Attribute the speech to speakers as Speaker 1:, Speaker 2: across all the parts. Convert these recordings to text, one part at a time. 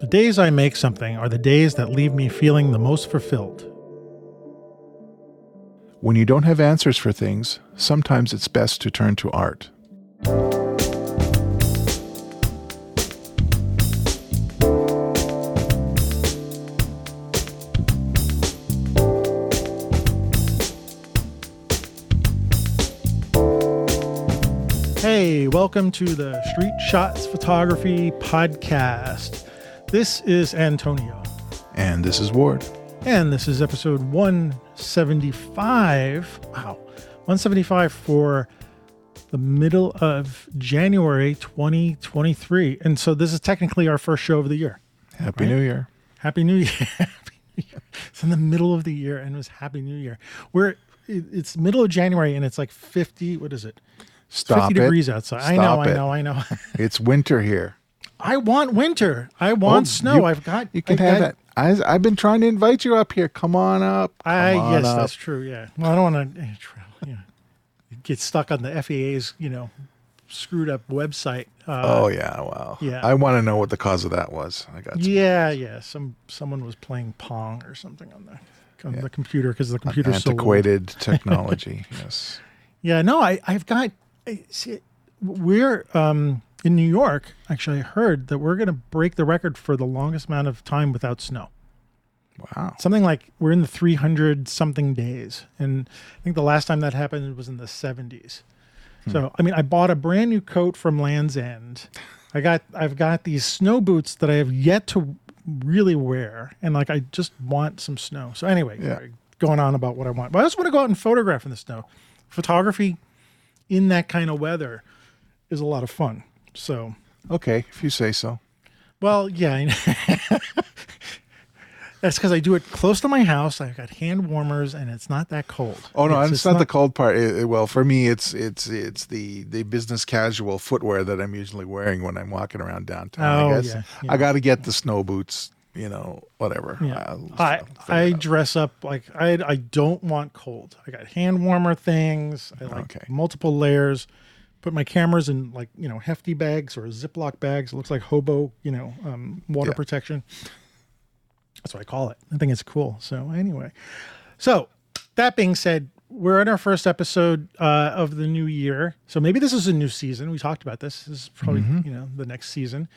Speaker 1: The days I make something are the days that leave me feeling the most fulfilled.
Speaker 2: When you don't have answers for things, sometimes it's best to turn to art.
Speaker 1: Hey, welcome to the Street Shots Photography Podcast. This is Antonio,
Speaker 2: And this is Ward.
Speaker 1: and this is episode 175. Wow, 175 for the middle of January 2023. And so this is technically our first show of the year.
Speaker 2: Happy
Speaker 1: Right.
Speaker 2: New Year.
Speaker 1: Happy New Year. Happy New Year. It's in the middle of the year and it was Happy New Year. We're it's middle of January and it's like 50, what is it?
Speaker 2: Stop
Speaker 1: 50
Speaker 2: it.
Speaker 1: degrees outside. I know,
Speaker 2: Stop
Speaker 1: I know, I know.
Speaker 2: It's winter here.
Speaker 1: I want winter. I want
Speaker 2: Oh,
Speaker 1: snow.
Speaker 2: you-
Speaker 1: I've got
Speaker 2: You can
Speaker 1: I,
Speaker 2: have
Speaker 1: I,
Speaker 2: it. I, I've been trying to invite you up here. Come on up. Come
Speaker 1: I
Speaker 2: on
Speaker 1: yes,
Speaker 2: up.
Speaker 1: that's true. Yeah. Well, I don't want to you know, get stuck on the FAA's you know screwed up website. Uh,
Speaker 2: Oh yeah, wow.
Speaker 1: yeah.
Speaker 2: I want to know what the cause of that was. I got
Speaker 1: yeah, yeah. Some someone was playing Pong or something on the on
Speaker 2: Yeah.
Speaker 1: the computer because the computer's so old.
Speaker 2: antiquated technology. Yes.
Speaker 1: Yeah, no, I, I've got. See, we're um, in New York. Actually, I heard that we're going to break the record for the longest amount of time without snow.
Speaker 2: Wow.
Speaker 1: Something like we're in the 300 something days, and I think the last time that happened was in the 70s. Hmm. So, I mean, I bought a brand new coat from Land's End. I got, I've got these snow boots that I have yet to really wear, and like I just want some snow. So, anyway,
Speaker 2: Yeah.
Speaker 1: going on about what I want, but I just want to go out and photograph in the snow. Photography in that kind of weather is a lot of fun. So,
Speaker 2: Okay, if you say so.
Speaker 1: well, yeah. That's because I do it close to my house. I've got hand warmers, and it's not that cold.
Speaker 2: Oh no, it's,
Speaker 1: just
Speaker 2: not, the cold part. It- it- well, for me, it's it's it's the the business casual footwear that I'm usually wearing when I'm walking around downtown.
Speaker 1: Oh,
Speaker 2: I guess
Speaker 1: yeah, yeah.
Speaker 2: I got to get the snow boots. You know, whatever.
Speaker 1: Yeah. I I
Speaker 2: out.
Speaker 1: dress up like I I don't want cold. I got hand warmer things. I like
Speaker 2: Okay.
Speaker 1: multiple layers. Put my cameras in like you know hefty bags or Ziploc bags. It looks like hobo you know um, water
Speaker 2: Yeah.
Speaker 1: protection. That's what I call it. I think it's cool. So anyway, so that being said, we're in our first episode uh, of the new year. So maybe this is a new season. We talked about this. This is probably
Speaker 2: Mm-hmm.
Speaker 1: you know the next season,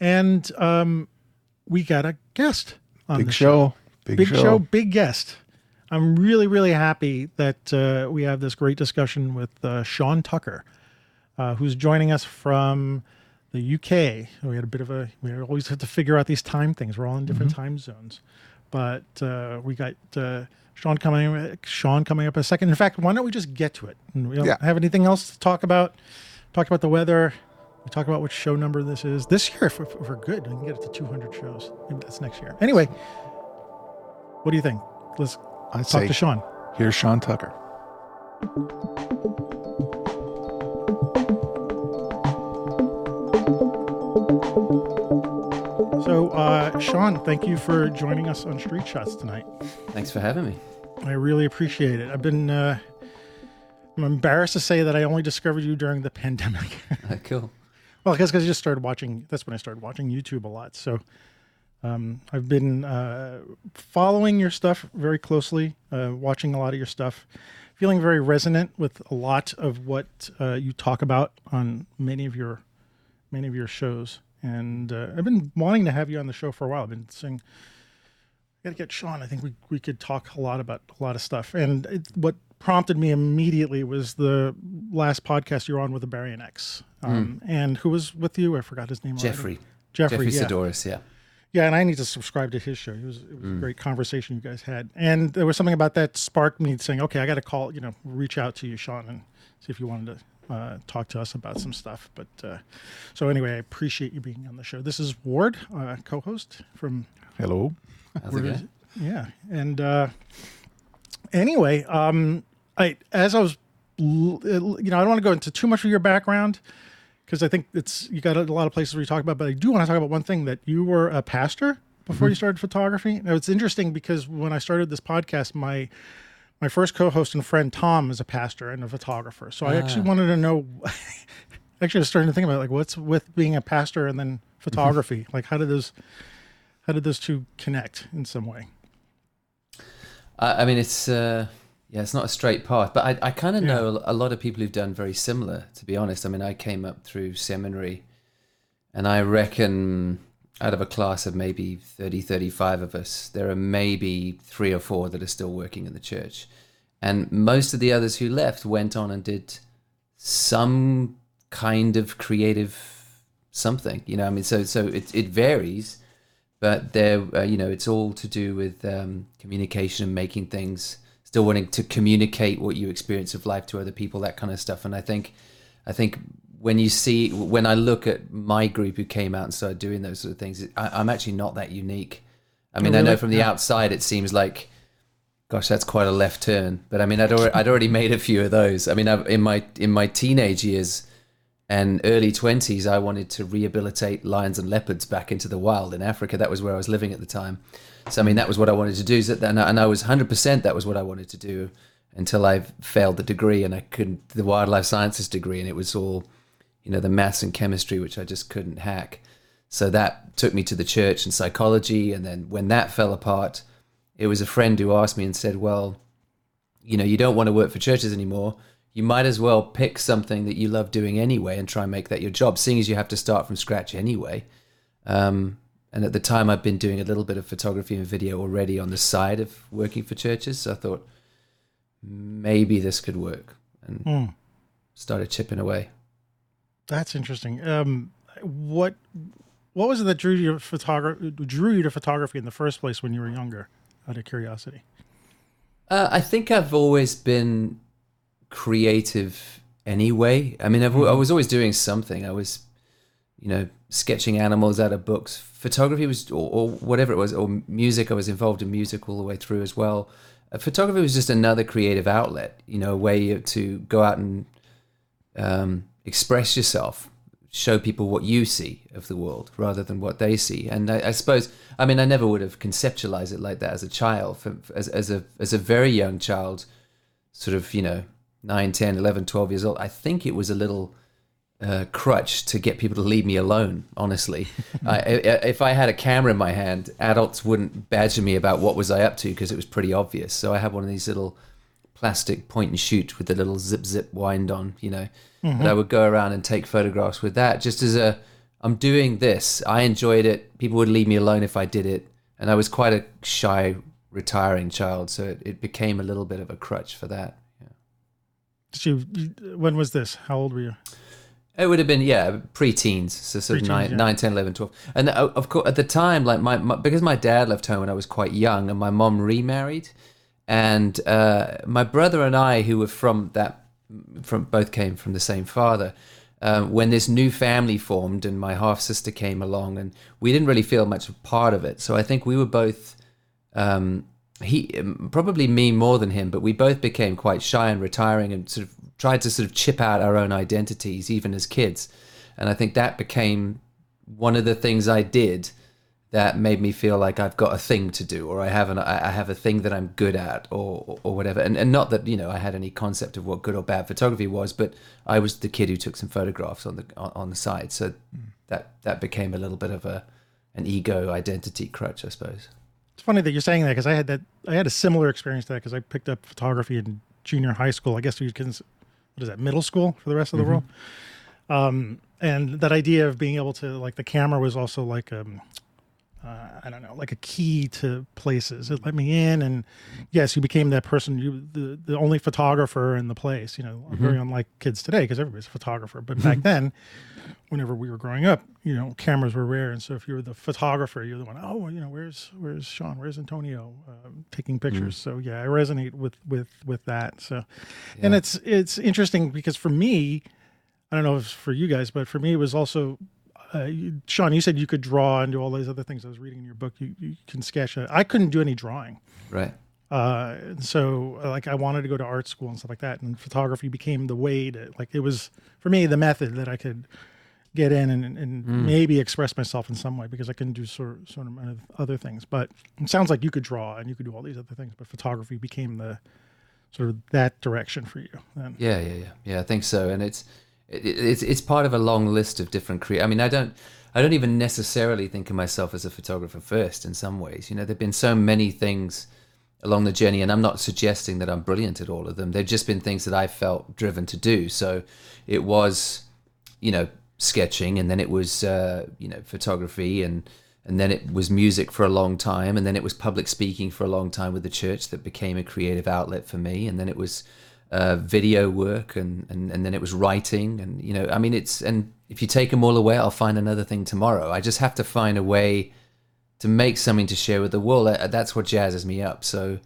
Speaker 1: and um, we got a guest on
Speaker 2: big
Speaker 1: the
Speaker 2: show. Big,
Speaker 1: big
Speaker 2: show.
Speaker 1: show. big guest. I'm really, really happy that uh, we have this great discussion with uh, Sean Tucker, uh, who's joining us from the UK. We had a bit of a, we always have to figure out these time things. We're all in different
Speaker 2: Mm-hmm.
Speaker 1: time zones, but uh, we got uh, Sean coming, Sean coming up in a second. In fact, why don't we just get to it? And we don't
Speaker 2: Yeah.
Speaker 1: have anything else to talk about. Talk about the weather. We talk about which show number this is. This year, if, if we're good, we can get it to 200 shows. Maybe that's next year. Anyway, what do you think? Let's
Speaker 2: I
Speaker 1: talk to Sean.
Speaker 2: here's Sean Tucker.
Speaker 1: So, uh, Sean, thank you for joining us on Street Shots tonight.
Speaker 3: Thanks for having me.
Speaker 1: I really appreciate it. I've been, uh, I'm embarrassed to say that I only discovered you during the pandemic.
Speaker 3: Uh, cool.
Speaker 1: well, because I just started watching, that's when I started watching YouTube a lot. So, um, I've been uh, following your stuff very closely, uh, watching a lot of your stuff, feeling very resonant with a lot of what uh, you talk about on many of your many of your shows. And uh, I've been wanting to have you on the show for a while. I've been saying, I got to get Sean. I think we, we could talk a lot about a lot of stuff. And it, what prompted me immediately was the last podcast you were on with the Ibarionex. Um, And who was with you? I forgot his name. already.
Speaker 3: Jeffrey.
Speaker 1: Jeffrey,
Speaker 3: Jeffrey
Speaker 1: yeah.
Speaker 3: Saddoris, yeah.
Speaker 1: Yeah, and I need to subscribe to his show. It was, it was a great conversation you guys had, and there was something about that sparked me saying, "Okay, I got to call, you know, reach out to you, Sean, and see if you wanted to uh, talk to us about some stuff." But uh, so anyway, I appreciate you being on the show. This is Ward, uh, co-host from
Speaker 2: Hello.
Speaker 3: How's
Speaker 1: where
Speaker 3: going?
Speaker 1: Yeah, and uh, anyway, um, I as I was, you know, I don't want to go into too much of your background because I think it's you got a lot of places where you talk about, but I do want to talk about one thing that you were a pastor before you started photography. Now it's interesting because when I started this podcast, my my first co-host and friend Tom is a pastor and a photographer, so I actually wanted to know. actually, I was starting to think about like what's with being a pastor and then photography. like, how did those how did those two connect in some way?
Speaker 3: I, I mean, it's uh, yeah, it's not a straight path, but I, I kind of
Speaker 1: Yeah.
Speaker 3: know a lot of people who've done very similar. To be honest, I mean, I came up through seminary, and I reckon out of a class of maybe 30, 35 of us, there are maybe three or four that are still working in the church, and most of the others who left went on and did some kind of creative something. You know, I mean, so so it it varies but there uh, you know it's all to do with um, communication and making things still wanting to communicate what you experience of life to other people that kind of stuff and i think i think when you see when i look at my group who came out and started doing those sort of things I, i'm actually not that unique. I mean i know from the outside it seems like gosh that's quite a left turn but i mean i'd already, I'd already made a few of those. I mean I've, in my in my teenage years and early 20s i wanted to rehabilitate lions and leopards back into the wild in africa. That was where i was living at the time. So i mean that was what i wanted to do. And I, and I was 100% that was what i wanted to do until i failed the degree and i couldn't the wildlife sciences degree and it was all you know the maths and chemistry which i just couldn't hack. So that took me to the church and psychology and then when that fell apart it was a friend who asked me and said well you know you don't want to work for churches anymore. You might as well pick something that you love doing anyway and try and make that your job seeing as you have to start from scratch anyway. Um, and at the time i'd been doing a little bit of photography and video already on the side of working for churches. So i thought maybe this could work and
Speaker 1: Hmm.
Speaker 3: started chipping away
Speaker 1: That's interesting. Um, what what was it that drew you to photography? Drew you to photography in the first place when you were younger? Out of curiosity.
Speaker 3: Uh, I think I've always been creative anyway. I mean, I've, I was always doing something. I was, you know, sketching animals out of books. Photography was, or, or whatever it was, or music. I was involved in music all the way through as well. Uh, photography was just another creative outlet, you know, a way to go out and um, express yourself, show people what you see of the world rather than what they see. And I, I suppose, I mean, I never would have conceptualized it like that as a child. For, as, as a as a very young child, sort of, you know, 9, 10, 11, 12 years old, I think it was a little uh, crutch to get people to leave me alone, honestly. I, I, if I had a camera in my hand, adults wouldn't badger me about what was I up to because it was pretty obvious. So I had one of these little plastic point and shoot with the little zip zip wind on, you know. And I would go around and take photographs with that just as a I'm doing this. I enjoyed it. People would leave me alone if I did it. And I was quite a shy, retiring child, so it, it became a little bit of a crutch for that. Yeah.
Speaker 1: Did you, when was this? How old were you?
Speaker 3: It would have been yeah pre-teens, so sort of nine,
Speaker 1: yeah.
Speaker 3: nine, 10, 11, 12. and uh, of course at the time, like my, my because my dad left home when I was quite young, and my mom remarried, and uh, my brother and I, who were from that, from both came from the same father. Um, when this new family formed, and my half sister came along, and we didn't really feel much part of it, so I think we were both um, he um, probably me more than him, but we both became quite shy and retiring, and sort of tried to sort of chip out our own identities, even as kids. And I think that became one of the things I did that made me feel like I've got a thing to do, or I have an I have a thing that I'm good at, or or whatever. And and not that you know I had any concept of what good or bad photography was, but I was the kid who took some photographs on the on, on the side, so that that became a little bit of a an ego identity crutch, I suppose.
Speaker 1: It's funny that you're saying that because I had that I had a similar experience to that because I picked up photography in junior high school. I guess you can what is that middle school for the rest of the world. Um, and that idea of being able to like the camera was also like um, uh, I don't know, like a key to places. It let me in, and yes, you became that person, you the the only photographer in the place. You know, very unlike kids today because everybody's a photographer. But back then, whenever we were growing up, you know, cameras were rare, and so if you were the photographer, you're the one. Oh, you know, where's where's Sean? Where's Antonio uh, taking pictures? So yeah, I resonate with with with that. So, and it's it's interesting because for me, I don't know if it's for you guys, but for me, it was also. Uh, you, Sean, you said you could draw and do all these other things. I was reading in your book. You, you can sketch. I couldn't do any drawing.
Speaker 3: Right.
Speaker 1: Uh, and so uh, like I wanted to go to art school and stuff like that, and photography became the way to like it was for me the method that I could get in and, and maybe express myself in some way because I couldn't do sort sort of other things. But it sounds like you could draw and you could do all these other things, but photography became the sort of that direction for you. Then
Speaker 3: Yeah, yeah, yeah, yeah. I think so, and it's it, it's it's part of a long list of different crea I mean, I don't. I don't even necessarily think of myself as a photographer first. In some ways, you know, there've been so many things along the journey, and I'm not suggesting that I'm brilliant at all of them. They've just been things that I felt driven to do. So it was, you know, sketching, and then it was, uh, you know, photography, and and then it was music for a long time, and then it was public speaking for a long time with the church that became a creative outlet for me, and then it was uh, video work, and, and and then it was writing, and you know, I mean, it's and if you take them all away, I'll find another thing tomorrow. I just have to find a way to make something to share with the world. That's what jazzes me up. So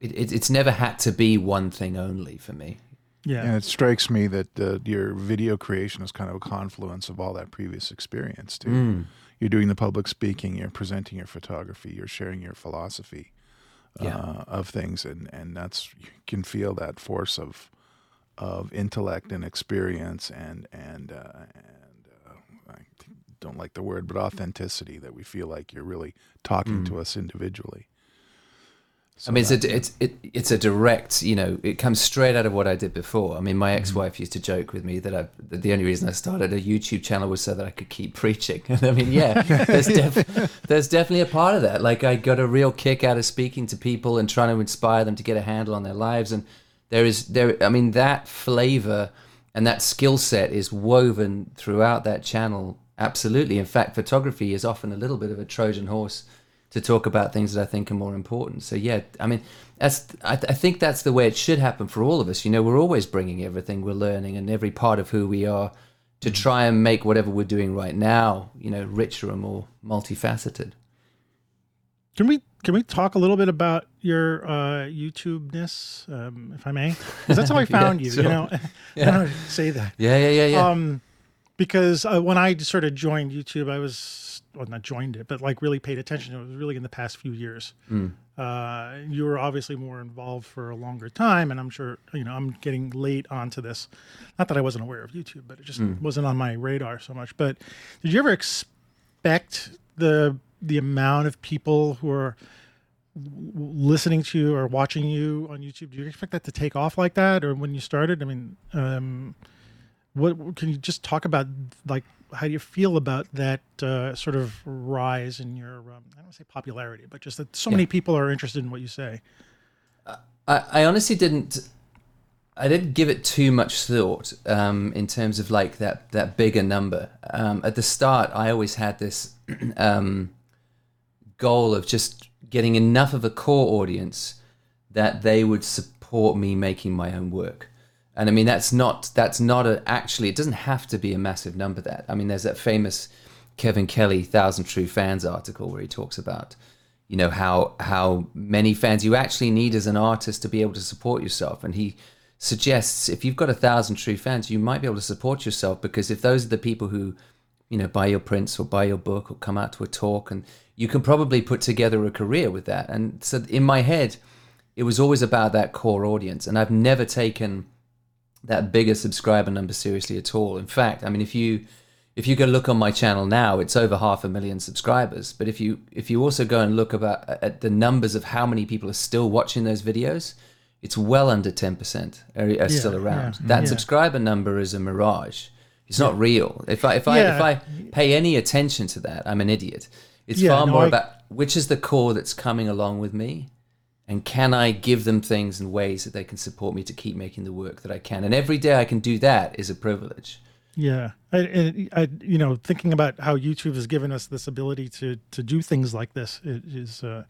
Speaker 3: it, it, it's never had to be one thing only for me.
Speaker 2: Yeah. And it strikes me that uh, your video creation is kind of a confluence of all that previous experience, too. Mm. You're doing the public speaking, you're presenting your photography, you're sharing your philosophy uh, of things. And, and that's, you can feel that force of, of intellect and experience and, and, uh, and uh, I don't like the word, but authenticity that we feel like you're really talking mm. to us individually.
Speaker 3: I mean, it's a, it's it, it's a direct, you know, it comes straight out of what I did before. I mean, my mm-hmm. ex-wife used to joke with me that I, the only reason I started a YouTube channel was so that I could keep preaching. And I mean, yeah, there's, def, there's definitely a part of that. Like I got a real kick out of speaking to people and trying to inspire them to get a handle on their lives. And there is there, I mean, that flavor and that skill set is woven throughout that channel. Absolutely. In fact, photography is often a little bit of a Trojan horse to talk about things that I think are more important. So yeah, I mean, that's I, th- I, think that's the way it should happen for all of us. You know, we're always bringing everything we're learning and every part of who we are to mm. try and make whatever we're doing right now, you know, richer and more multifaceted.
Speaker 1: Can we can we talk a little bit about your uh, YouTube ness, um, if I may? Because that's how I found yeah, you. Sure. You know, yeah. I don't know how to say that.
Speaker 3: Yeah, yeah, yeah, yeah.
Speaker 1: Um, because uh, when I sort of joined YouTube, I was well, not joined it, but like really paid attention it was really in the past few years. Mm. Uh, you were obviously more involved for a longer time, and I'm sure you know I'm getting late onto this. Not that I wasn't aware of YouTube, but it just mm. wasn't on my radar so much. But did you ever expect the the amount of people who are listening to you or watching you on YouTube? Do you expect that to take off like that, or when you started? I mean, um, what can you just talk about like how do you feel about that uh, sort of rise in your um, I don't want to say popularity, but just that so yeah. many people are interested in what you say?
Speaker 3: I, I honestly didn't. I didn't give it too much thought um, in terms of like that that bigger number. Um, at the start, I always had this um, goal of just getting enough of a core audience that they would support me making my own work and I mean that's not that's not a actually it doesn't have to be a massive number that. I mean there's that famous Kevin Kelly thousand true fans article where he talks about you know how how many fans you actually need as an artist to be able to support yourself. And he suggests if you've got a thousand true fans you might be able to support yourself because if those are the people who you know buy your prints or buy your book or come out to a talk and you can probably put together a career with that. And so in my head it was always about that core audience. And I've never taken that bigger subscriber number seriously at all. In fact, I mean, if you if you go look on my channel now, it's over half a million subscribers. But if you if you also go and look about uh, at the numbers of how many people are still watching those videos, it's well under ten percent are, are yeah, still around. Yeah, that yeah. subscriber number is a mirage. It's not real. If I if I if I pay any attention to that, I'm an idiot. It's far no, more I... about which is the core that's coming along with me and can I give them things and ways that they can support me to keep making the work that I can? And every day I can do that is a privilege.
Speaker 1: Yeah, I, I, you know, thinking about how YouTube has given us this ability to to do things like this it is uh,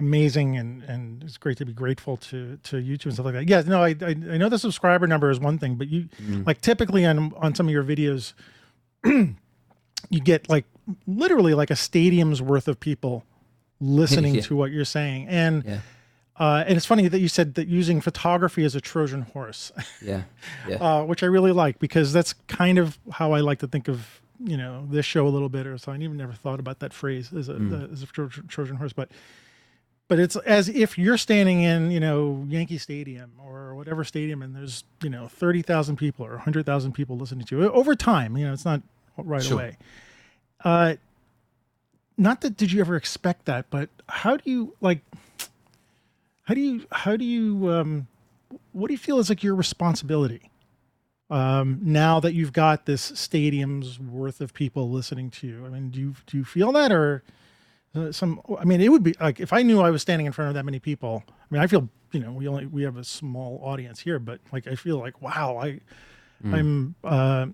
Speaker 1: amazing, and and it's great to be grateful to to YouTube and stuff like that. Yeah, no, I I, I know the subscriber number is one thing, but you mm. like typically on on some of your videos, you get like literally like a stadium's worth of people listening yeah. to what you're saying, and. Yeah uh, and it's funny that you said that using photography as a Trojan horse.
Speaker 3: Yeah. yeah.
Speaker 1: Uh, which I really like because that's kind of how I like to think of you know this show a little bit. Or so I even never thought about that phrase as a mm. as a Trojan horse, but but it's as if you're standing in you know Yankee Stadium or whatever stadium, and there's you know thirty thousand people or hundred thousand people listening to you over time. You know, it's not right sure. away. Uh, not that did you ever expect that, but how do you like? How do you how do you um, what do you feel is like your responsibility um, now that you've got this stadium's worth of people listening to you? I mean, do you do you feel that, or uh, some? I mean, it would be like if I knew I was standing in front of that many people. I mean, I feel you know we only we have a small audience here, but like I feel like wow, I I'm uh,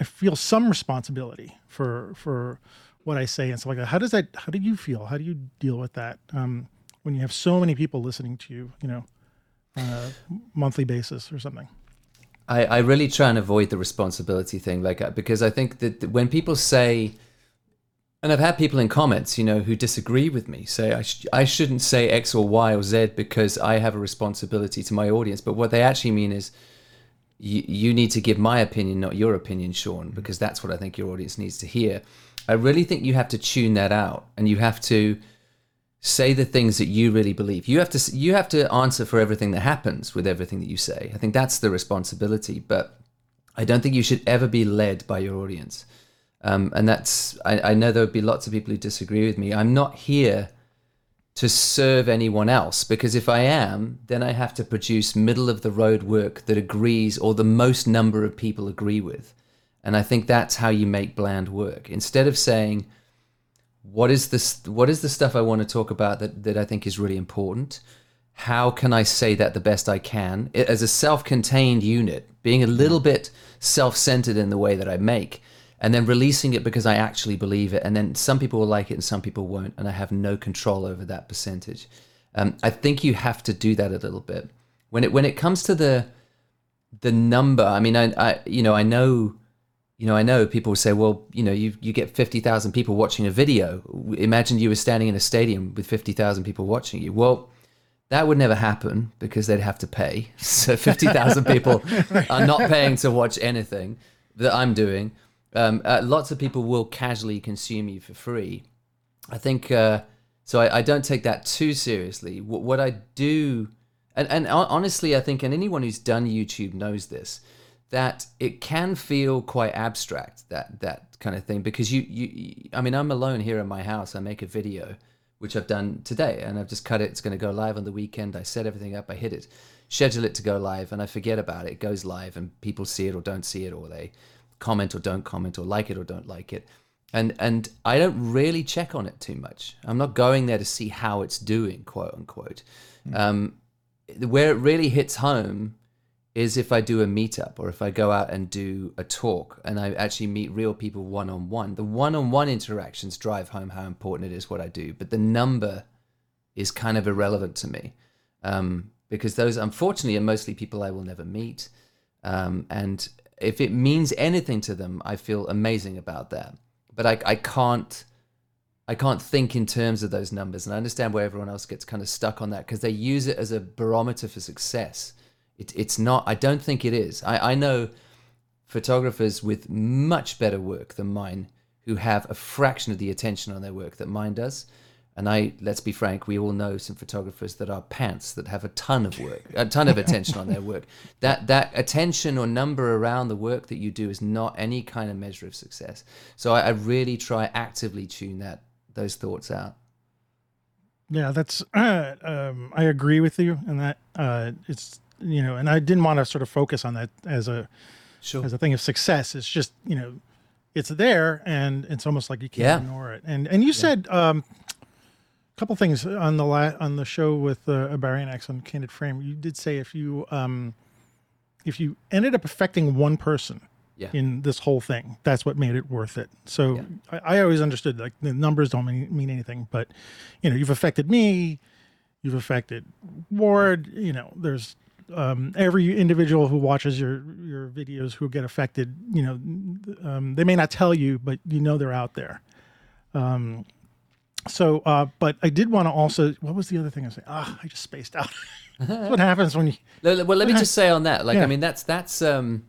Speaker 1: I feel some responsibility for for what I say and stuff like that. How does that? How do you feel? How do you deal with that um, when you have so many people listening to you? You know, on a monthly basis or something.
Speaker 3: I, I really try and avoid the responsibility thing, like uh, because I think that when people say, and I've had people in comments, you know, who disagree with me, say I sh- I shouldn't say X or Y or Z because I have a responsibility to my audience, but what they actually mean is. You, you need to give my opinion, not your opinion, Sean, because that's what I think your audience needs to hear. I really think you have to tune that out, and you have to say the things that you really believe. You have to you have to answer for everything that happens with everything that you say. I think that's the responsibility, but I don't think you should ever be led by your audience. Um, and that's I, I know there would be lots of people who disagree with me. I'm not here to serve anyone else because if I am, then I have to produce middle of the road work that agrees or the most number of people agree with. And I think that's how you make bland work. Instead of saying, what is this what is the stuff I want to talk about that, that I think is really important? How can I say that the best I can? It, as a self-contained unit, being a little bit self-centered in the way that I make, and then releasing it because I actually believe it. And then some people will like it and some people won't, and I have no control over that percentage. Um, I think you have to do that a little bit. When it when it comes to the the number, I mean, I, I you know I know you know, I know people say, well, you know, you you get fifty thousand people watching a video. Imagine you were standing in a stadium with fifty thousand people watching you. Well, that would never happen because they'd have to pay. So fifty thousand people are not paying to watch anything that I'm doing. Um, uh, lots of people will casually consume you for free. I think uh, so. I, I, don't take that too seriously. What, what I do, and, and honestly, I think, and anyone who's done YouTube knows this that it can feel quite abstract that that kind of thing because you you I mean I'm alone here in my house. I make a video which I've done today and I've just cut it. It's going to go live on the weekend. I set everything up. I hit it schedule it to go live and I forget about it. It goes live and people see it or don't see it or they comment or don't comment or like it or don't like it. And and I don't really check on it too much. I'm not going there to see how it's doing quote unquote. Mm-hmm. um, where it really hits home is if I do a meetup or if I go out and do a talk and I actually meet real people one on one. The one on one interactions drive home how important it is what I do, but the number is kind of irrelevant to me um, because those, unfortunately, are mostly people I will never meet. Um, and if it means anything to them, I feel amazing about that. But I, I can't. I can't think in terms of those numbers, and I understand where everyone else gets kind of stuck on that because they use it as a barometer for success it, it's not. I don't think it is. I, I know photographers with much better work than mine who have a fraction of the attention on their work that mine does. And I, let's be frank, we all know some photographers that are pants that have a ton of work, a ton of attention on their work. That that attention or number around the work that you do is not any kind of measure of success. So I, I really try actively tune that those thoughts out.
Speaker 1: Yeah, that's. Uh, um, I agree with you, and that uh, it's you know, and I didn't want to sort of focus on that as a sure. as a thing of success. It's just you know, it's there, and it's almost like you can't yeah. ignore it. And and you yeah. said um, a couple things on the la- on the show with uh, Ibarionex on Candid Frame. You did say if you um, if you ended up affecting one person. Yeah. In this whole thing, that's what made it worth it. So I, I always understood like the numbers don't mean, mean anything, but you know, you've affected me, you've affected Ward. You know, there's um, every individual who watches your your videos who get affected, you know, um, they may not tell you, but you know they're out there. Um, so, uh, but I did want to also. What was the other thing I was saying? Ah, I just spaced out. what happens when you?
Speaker 3: Well, let me just say on that. Like, yeah. I mean, that's that's um,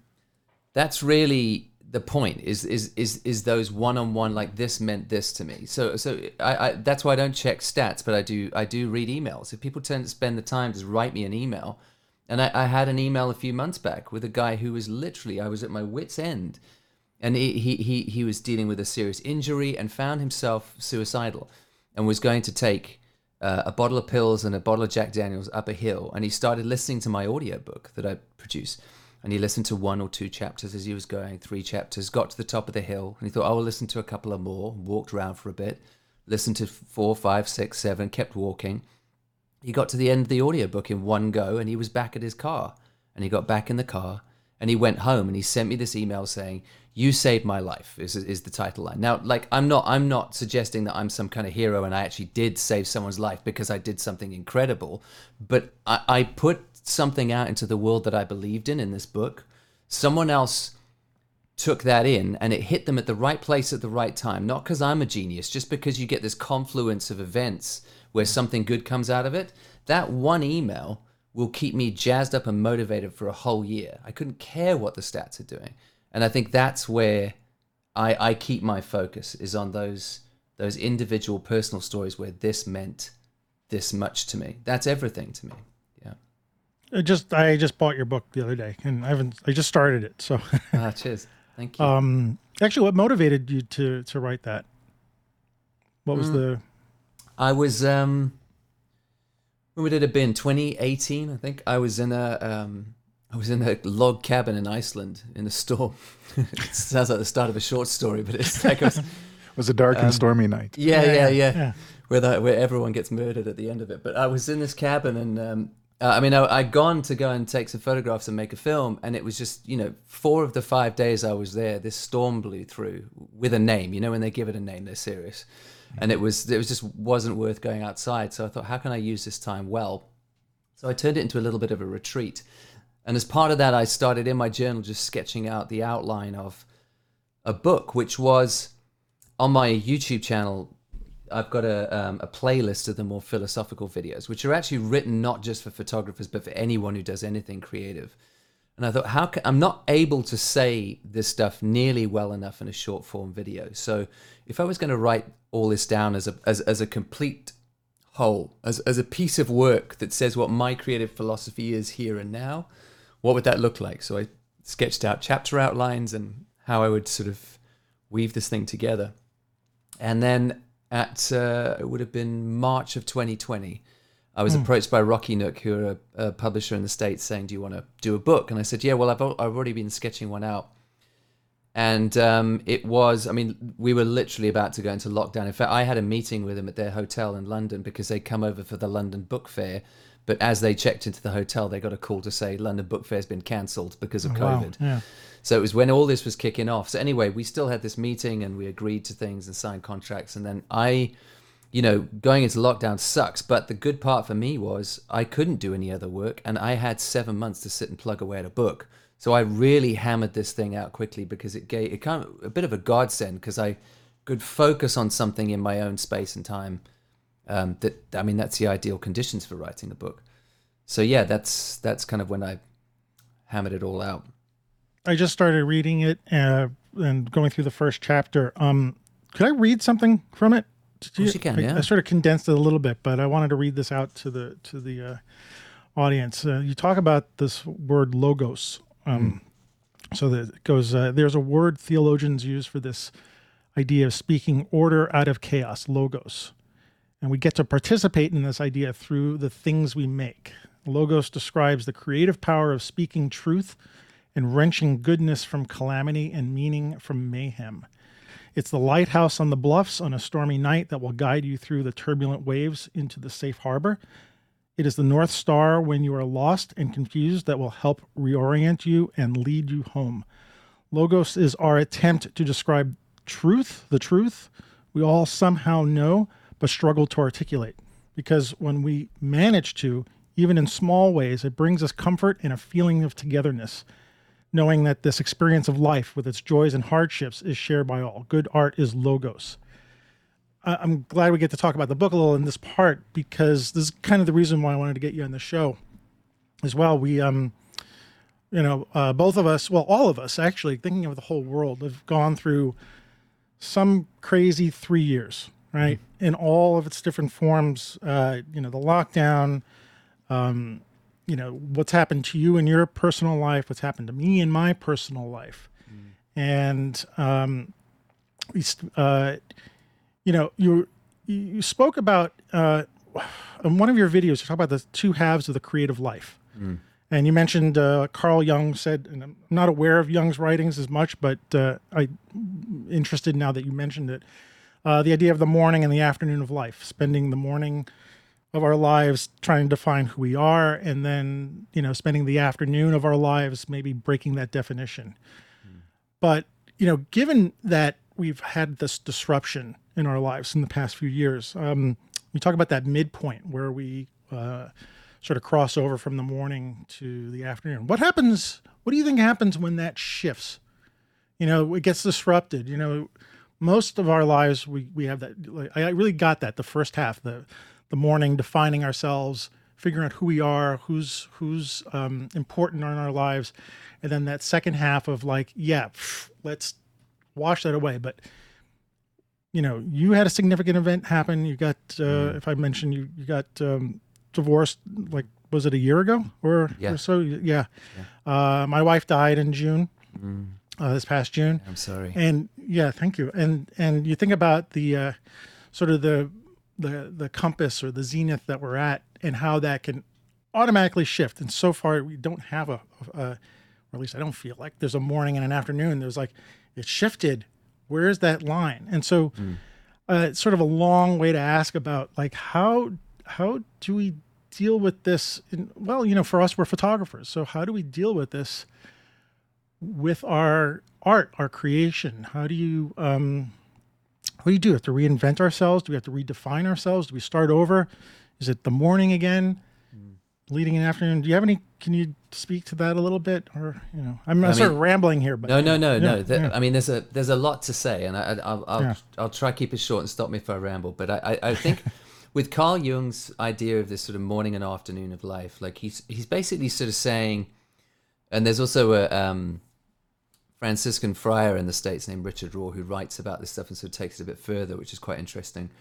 Speaker 3: that's really the point is is is is those one on one like this meant this to me. So so I, I that's why I don't check stats, but I do I do read emails. If people tend to spend the time to write me an email, and I, I, had an email a few months back with a guy who was literally, I was at my wits' end. And he, he, he, he was dealing with a serious injury and found himself suicidal and was going to take uh, a bottle of pills and a bottle of Jack Daniels up a hill. And he started listening to my audiobook that I produce. and he listened to one or two chapters as he was going, three chapters, got to the top of the hill, and he thought, oh, I'll listen to a couple of more, walked around for a bit, listened to four, five, six, seven, kept walking. He got to the end of the audiobook in one go and he was back at his car. And he got back in the car and he went home and he sent me this email saying, You saved my life is, is the title line. Now, like I'm not I'm not suggesting that I'm some kind of hero and I actually did save someone's life because I did something incredible, but I, I put something out into the world that I believed in in this book. Someone else took that in and it hit them at the right place at the right time. Not because I'm a genius, just because you get this confluence of events where something good comes out of it. That one email will keep me jazzed up and motivated for a whole year. I couldn't care what the stats are doing. And I think that's where I, I keep my focus is on those those individual personal stories where this meant this much to me. That's everything to me. Yeah.
Speaker 1: I just I just bought your book the other day, and I haven't. I just started it. So,
Speaker 3: Ah, cheers. Thank you.
Speaker 1: um, actually, what motivated you to to write that? What was the?
Speaker 3: I was um when would it have been? 2018, I think. I was in a um I was in a log cabin in Iceland in a storm. it sounds like the start of a short story, but it's like I was,
Speaker 2: It was a dark and stormy night.
Speaker 3: yeah,
Speaker 1: Yeah,
Speaker 3: yeah,
Speaker 1: yeah,
Speaker 3: yeah,
Speaker 1: yeah.
Speaker 3: Where the, where everyone gets murdered at the end of it. But I was in this cabin and um uh, I mean, I, I'd gone to go and take some photographs and make a film, and it was just, you know, four of the five days I was there, this storm blew through with a name. You know, when they give it a name, they're serious and it was it was just wasn't worth going outside. So I thought, how can I use this time well? So I turned it into a little bit of a retreat, and as part of that, I started in my journal just sketching out the outline of a book, which was on my YouTube channel. I've got a um, a playlist of the more philosophical videos, which are actually written not just for photographers, but for anyone who does anything creative. And I thought, how can I'm not able to say this stuff nearly well enough in a short form video. So if I was going to write all this down as a as, as a complete whole, as as a piece of work that says what my creative philosophy is here and now, what would that look like? So I sketched out chapter outlines and how I would sort of weave this thing together. And then at uh, it would have been March of 2020, I was approached by Rocky Nook, who are a, a publisher in the states, saying, "Do you want to do a book?" And I said, "Yeah, well, I've I've already been sketching one out." And um, it was, I mean, we were literally about to go into lockdown. In fact, I had a meeting with them at their hotel in London because they'd come over for the London Book Fair. But as they checked into the hotel, they got a call to say London Book Fair's been cancelled because of
Speaker 1: Wow.
Speaker 3: COVID.
Speaker 1: Yeah.
Speaker 3: So it was when all this was kicking off. So anyway, we still had this meeting and we agreed to things and signed contracts. And then I, you know, going into lockdown sucks. But the good part for me was I couldn't do any other work and I had seven months to sit and plug away at a book. So I really hammered this thing out quickly because it gave it kind of a bit of a godsend because I could focus on something in my own space and time. Um, that I mean, that's the ideal conditions for writing a book. So yeah, that's that's kind of when I hammered it all out.
Speaker 1: I just started reading it uh, and going through the first chapter. Um, could I read something from it?
Speaker 3: Course you can,
Speaker 1: I,
Speaker 3: yeah.
Speaker 1: I sort of condensed it a little bit, but I wanted to read this out to the to the uh, audience. Uh, you talk about this word logos. Um, So that it goes. Uh, there's a word theologians use for this idea of speaking order out of chaos, logos, and we get to participate in this idea through the things we make. Logos describes the creative power of speaking truth and wrenching goodness from calamity and meaning from mayhem. It's the lighthouse on the bluffs on a stormy night that will guide you through the turbulent waves into the safe harbor. It is the North Star when you are lost and confused that will help reorient you and lead you home. Logos is our attempt to describe truth, the truth we all somehow know but struggle to articulate. Because when we manage to, even in small ways, it brings us comfort and a feeling of togetherness knowing that this experience of life with its joys and hardships is shared by all. Good art is logos. I'm glad we get to talk about the book a little in this part because this is kind of the reason why I wanted to get you on the show as well. We, um, you know, uh, both of us, well, all of us actually, thinking of the whole world, have gone through some crazy three years, right? In all of its different forms, uh, you know, the lockdown, um, you know, what's happened to you in your personal life, what's happened to me in my personal life. And, um, uh, you know, you, you spoke about, uh, in one of your videos, you talk about the two halves of the creative life. And you mentioned uh, Carl Jung said, and I'm not aware of Jung's writings as much, but uh, I'm interested now that you mentioned it. Uh, the idea of the morning and the afternoon of life, spending the morning of our lives trying to define who we are, and then you know spending the afternoon of our lives maybe breaking that definition. But you know, given that we've had this disruption in our lives in the past few years, um, we talk about that midpoint where we uh, sort of cross over from the morning to the afternoon. What happens? What do you think happens when that shifts? You know, it gets disrupted. You know, most of our lives we we have that. Like, I really got that the first half, the the morning, defining ourselves, figuring out who we are, who's who's um, important in our lives, and then that second half of like, yeah, pff, let's wash that away. But you know, you had a significant event happen. You got, uh, if I mentioned you, you got um, divorced. Like, was it a year ago or,
Speaker 3: Yeah.
Speaker 1: or so? Yeah. Uh, my wife died in June, uh, this past June.
Speaker 3: I'm sorry.
Speaker 1: And yeah, thank you. And and you think about the uh, sort of the the the compass or the zenith that we're at, and how that can automatically shift. And so far, we don't have a, a or at least I don't feel like there's a morning and an afternoon. There's like it shifted. Where's that line? And so, uh, it's sort of a long way to ask about like how how do we deal with this? In, well, you know, for us, we're photographers. So how do we deal with this? with our art, our creation? How do you um, what do you do? We have to reinvent ourselves? Do we have to redefine ourselves? Do we start over? Is it the morning again? Leading in afternoon. Do you have any? Can you speak to that a little bit, or you know, I'm
Speaker 3: I
Speaker 1: sort of rambling here, but
Speaker 3: No, no, no,
Speaker 1: Yeah,
Speaker 3: no. Th-
Speaker 1: yeah.
Speaker 3: I mean, there's a there's a lot to say, and I, I- I'll I'll,
Speaker 1: Yeah.
Speaker 3: I'll try to keep it short and stop me if I ramble. But I, I, I think with Carl Jung's idea of this sort of morning and afternoon of life, like he's he's basically sort of saying, and there's also a um, Franciscan friar in the states named Richard Rohr who writes about this stuff and sort of takes it a bit further, which is quite interesting.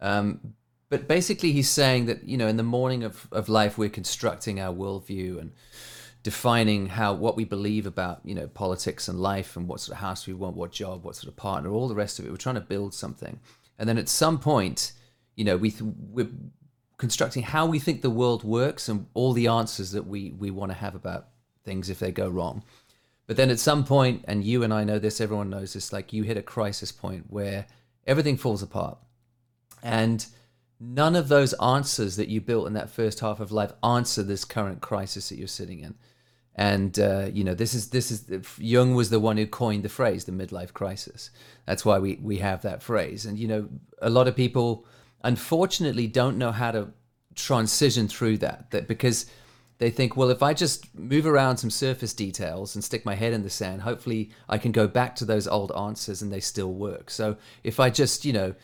Speaker 3: Um, but basically, he's saying that you know, in the morning of, of life, we're constructing our worldview and defining how what we believe about you know politics and life and what sort of house we want, what job, what sort of partner, all the rest of it. We're trying to build something, and then at some point, you know, we th- we're constructing how we think the world works and all the answers that we we want to have about things if they go wrong. But then at some point, and you and I know this, everyone knows this, like you hit a crisis point where everything falls apart. And none of those answers that you built in that first half of life answer this current crisis that you're sitting in. And uh, you know, this is this is Jung was the one who coined the phrase the midlife crisis. That's why we we have that phrase. And you know, a lot of people unfortunately don't know how to transition through that. That because they think, well, if I just move around some surface details and stick my head in the sand, hopefully I can go back to those old answers and they still work. So if I just, you know,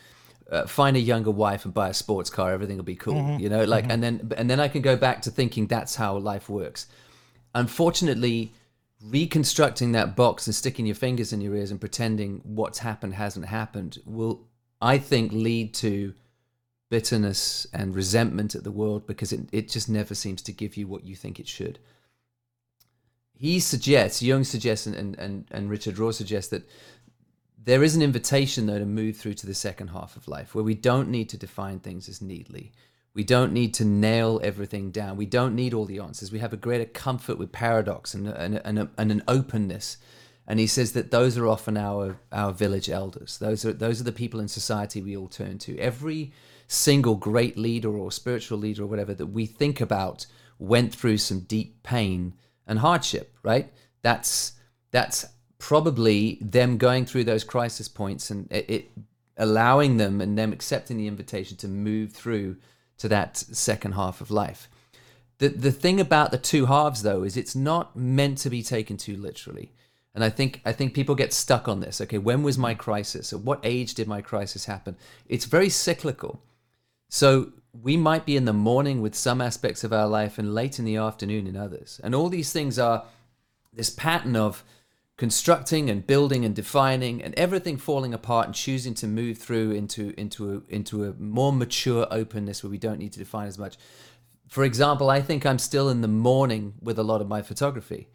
Speaker 3: uh, find a younger wife and buy a sports car, everything will be cool, you know, like, and then, and then I can go back to thinking that's how life works. Unfortunately, reconstructing that box and sticking your fingers in your ears and pretending what's happened hasn't happened will, I think, lead to bitterness and resentment at the world because it, it just never seems to give you what you think it should. He suggests, Jung suggests, and, and, and, Richard Rohr suggests that there is an invitation, though, to move through to the second half of life where we don't need to define things as neatly. We don't need to nail everything down. We don't need all the answers. We have a greater comfort with paradox and, and, and, and an openness. And he says that those are often our, our village elders. Those are, those are the people in society we all turn to. Every single great leader or spiritual leader or whatever that we think about went through some deep pain and hardship, right? That's that's probably them going through those crisis points and it, it allowing them and them accepting the invitation to move through to that second half of life. The the thing about the two halves though is it's not meant to be taken too literally. And I think I think people get stuck on this. Okay, when was my crisis? At what age did my crisis happen? It's very cyclical. So we might be in the morning with some aspects of our life and late in the afternoon in others. And all these things are this pattern of constructing and building and defining and everything falling apart and choosing to move through into into a, into a more mature openness where we don't need to define as much. For example, I think I'm still in the morning with a lot of my photography,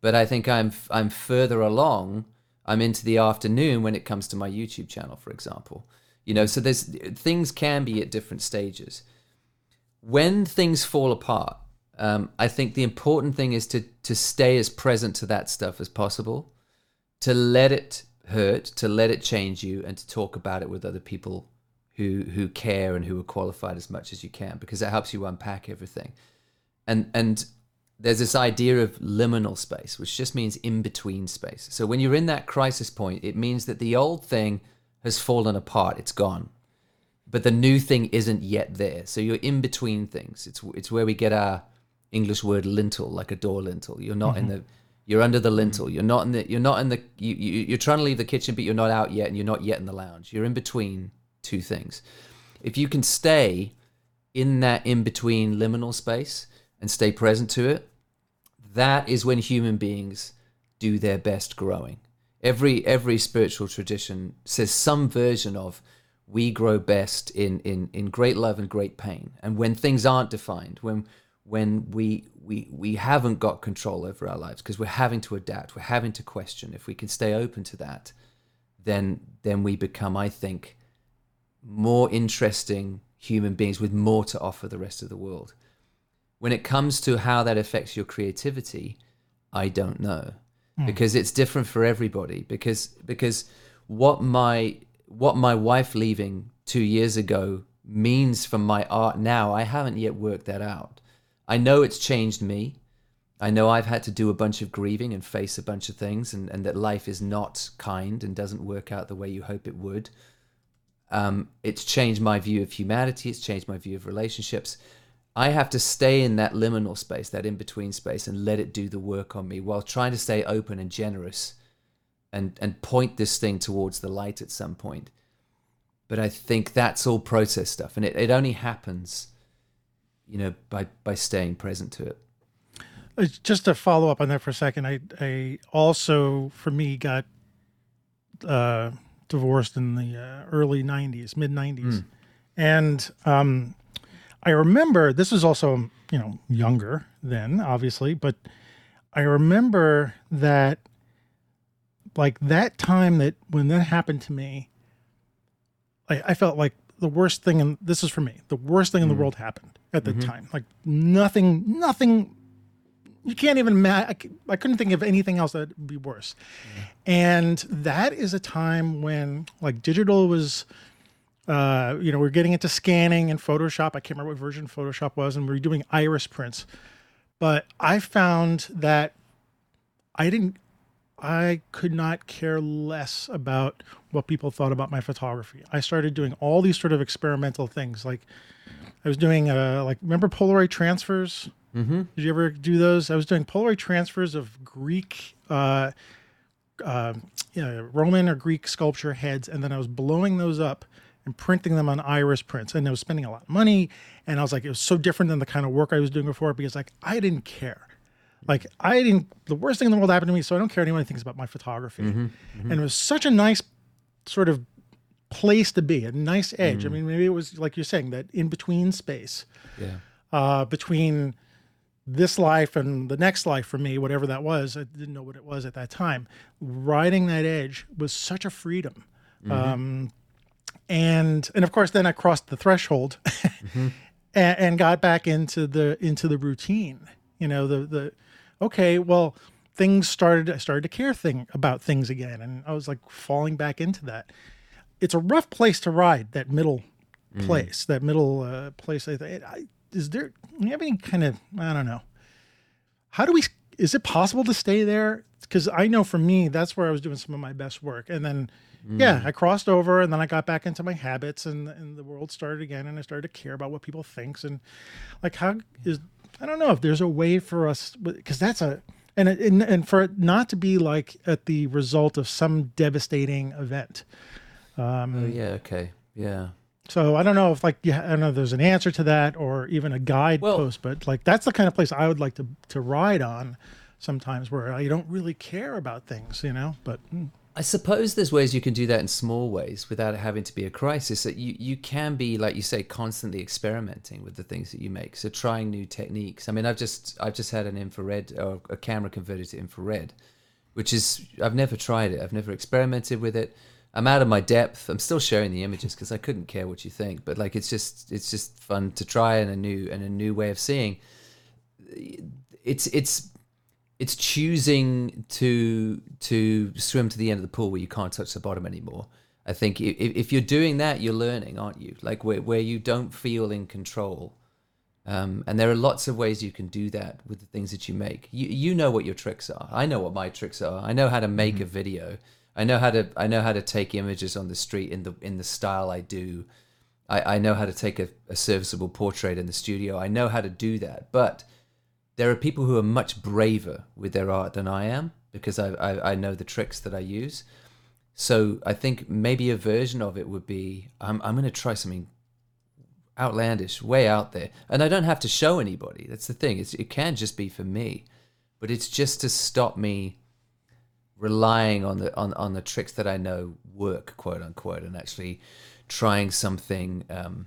Speaker 3: but I think I'm I'm further along. I'm into the afternoon when it comes to my YouTube channel, for example. You know, so there's things can be at different stages. When things fall apart, Um, I think the important thing is to to stay as present to that stuff as possible, to let it hurt, to let it change you, and to talk about it with other people who who care and who are qualified as much as you can, because it helps you unpack everything. And and there's this idea of liminal space, which just means in between space. So when you're in that crisis point, it means that the old thing has fallen apart, it's gone. But the new thing isn't yet there. So you're in between things. It's it's where we get our English word lintel, like a door lintel. You're not mm-hmm. in the you're under the lintel. You're not in the you're not in the you, you you're trying to leave the kitchen but you're not out yet and you're not yet in the lounge. You're in between two things. If you can stay in that in between liminal space and stay present to it, that is when human beings do their best growing. Every every spiritual tradition says some version of we grow best in in in great love and great pain. And when things aren't defined, when when we we we haven't got control over our lives because we're having to adapt, we're having to question. If we can stay open to that, then then we become, I think, more interesting human beings with more to offer the rest of the world. When it comes to how that affects your creativity, I don't know. Mm. Because it's different for everybody. Because because what my what my wife leaving two years ago means for my art now, I haven't yet worked that out. I know it's changed me. I know I've had to do a bunch of grieving and face a bunch of things, and, and that life is not kind and doesn't work out the way you hope it would. Um, it's changed my view of humanity. It's changed my view of relationships. I have to stay in that liminal space, that in between space, and let it do the work on me while trying to stay open and generous and, and point this thing towards the light at some point. But I think that's all process stuff, and it, it only happens, you know, by, by staying present to it.
Speaker 1: Uh, just to follow up on that for a second, I, I also, for me, got uh, divorced in the uh, early 90s, mid 90s. Mm. And um, I remember this was also, you know, younger then, obviously, but I remember that like that time that when that happened to me, I, I felt like the worst thing, and this is for me, the worst thing mm. in the hmm. world happened at the mm-hmm. time. Like nothing, nothing you can't even imagine. I couldn't think of anything else that would be worse. Mm. And that is a time when like digital was uh, you know, we are getting into scanning and Photoshop. I can't remember what version Photoshop was, and we are doing iris prints. But I found that I didn't, I could not care less about what people thought about my photography. I started doing all these sort of experimental things. Like I was doing, uh, like, remember Polaroid transfers? Mm-hmm. Did you ever do those? I was doing Polaroid transfers of Greek, uh, uh, you know, Roman or Greek sculpture heads, and then I was blowing those up and printing them on iris prints. And I was spending a lot of money. And I was like, it was so different than the kind of work I was doing before because like I didn't care. Like I didn't the worst thing in the world happened to me, so I don't care anyone thinks about my photography. Mm-hmm, mm-hmm. And it was such a nice sort of place to be, a nice edge. Mm. I mean, maybe it was like you're saying, that in between space.
Speaker 3: Yeah.
Speaker 1: Uh, between this life and the next life for me, whatever that was, I didn't know what it was at that time. Riding that edge was such a freedom. Mm-hmm. Um, and and of course then I crossed the threshold mm-hmm. and, and, got back into the into the routine. You know the the okay well things started I started to care thing about things again and I was like falling back into that. It's a rough place to ride that middle mm. place that middle uh, place. I, I, is there do you have any kind of I don't know how do we is it possible to stay there because I know for me that's where I was doing some of my best work and then Mm. Yeah, I crossed over and then I got back into my habits and, and the world started again and I started to care about what people thinks and like how is I don't know if there's a way for us because that's a and, and and for it not to be like at the result of some devastating event.
Speaker 3: Um, oh yeah, okay, yeah.
Speaker 1: So I don't know if like yeah, I don't know if there's an answer to that or even a guide well, post, but like that's the kind of place I would like to to ride on sometimes where I don't really care about things, you know. But mm.
Speaker 3: I suppose there's ways you can do that in small ways without it having to be a crisis. That you, you can be, like you say, constantly experimenting with the things that you make. So trying new techniques. I mean, I've just I've just had an infrared or a camera converted to infrared, which is I've never tried it. I've never experimented with it. I'm out of my depth. I'm still sharing the images because I couldn't care what you think. But like, it's just it's just fun to try and a new and a new way of seeing it's it's it's choosing to to swim to the end of the pool where you can't touch the bottom anymore. I think if, if you're doing that, you're learning, aren't you? Like where where you don't feel in control. Um, and there are lots of ways you can do that with the things that you make. You you know what your tricks are. I know what my tricks are. I know how to make mm-hmm. a video. I know how to I know how to take images on the street in the in the style I do. I, I know how to take a, a serviceable portrait in the studio. I know how to do that. But there are people who are much braver with their art than I am because I, I, I know the tricks that I use. So I think maybe a version of it would be I'm, I'm going to try something outlandish, way out there. And I don't have to show anybody. That's the thing. It's, it can just be for me. But it's just to stop me relying on the on, on the tricks that I know work, quote unquote, and actually trying something um,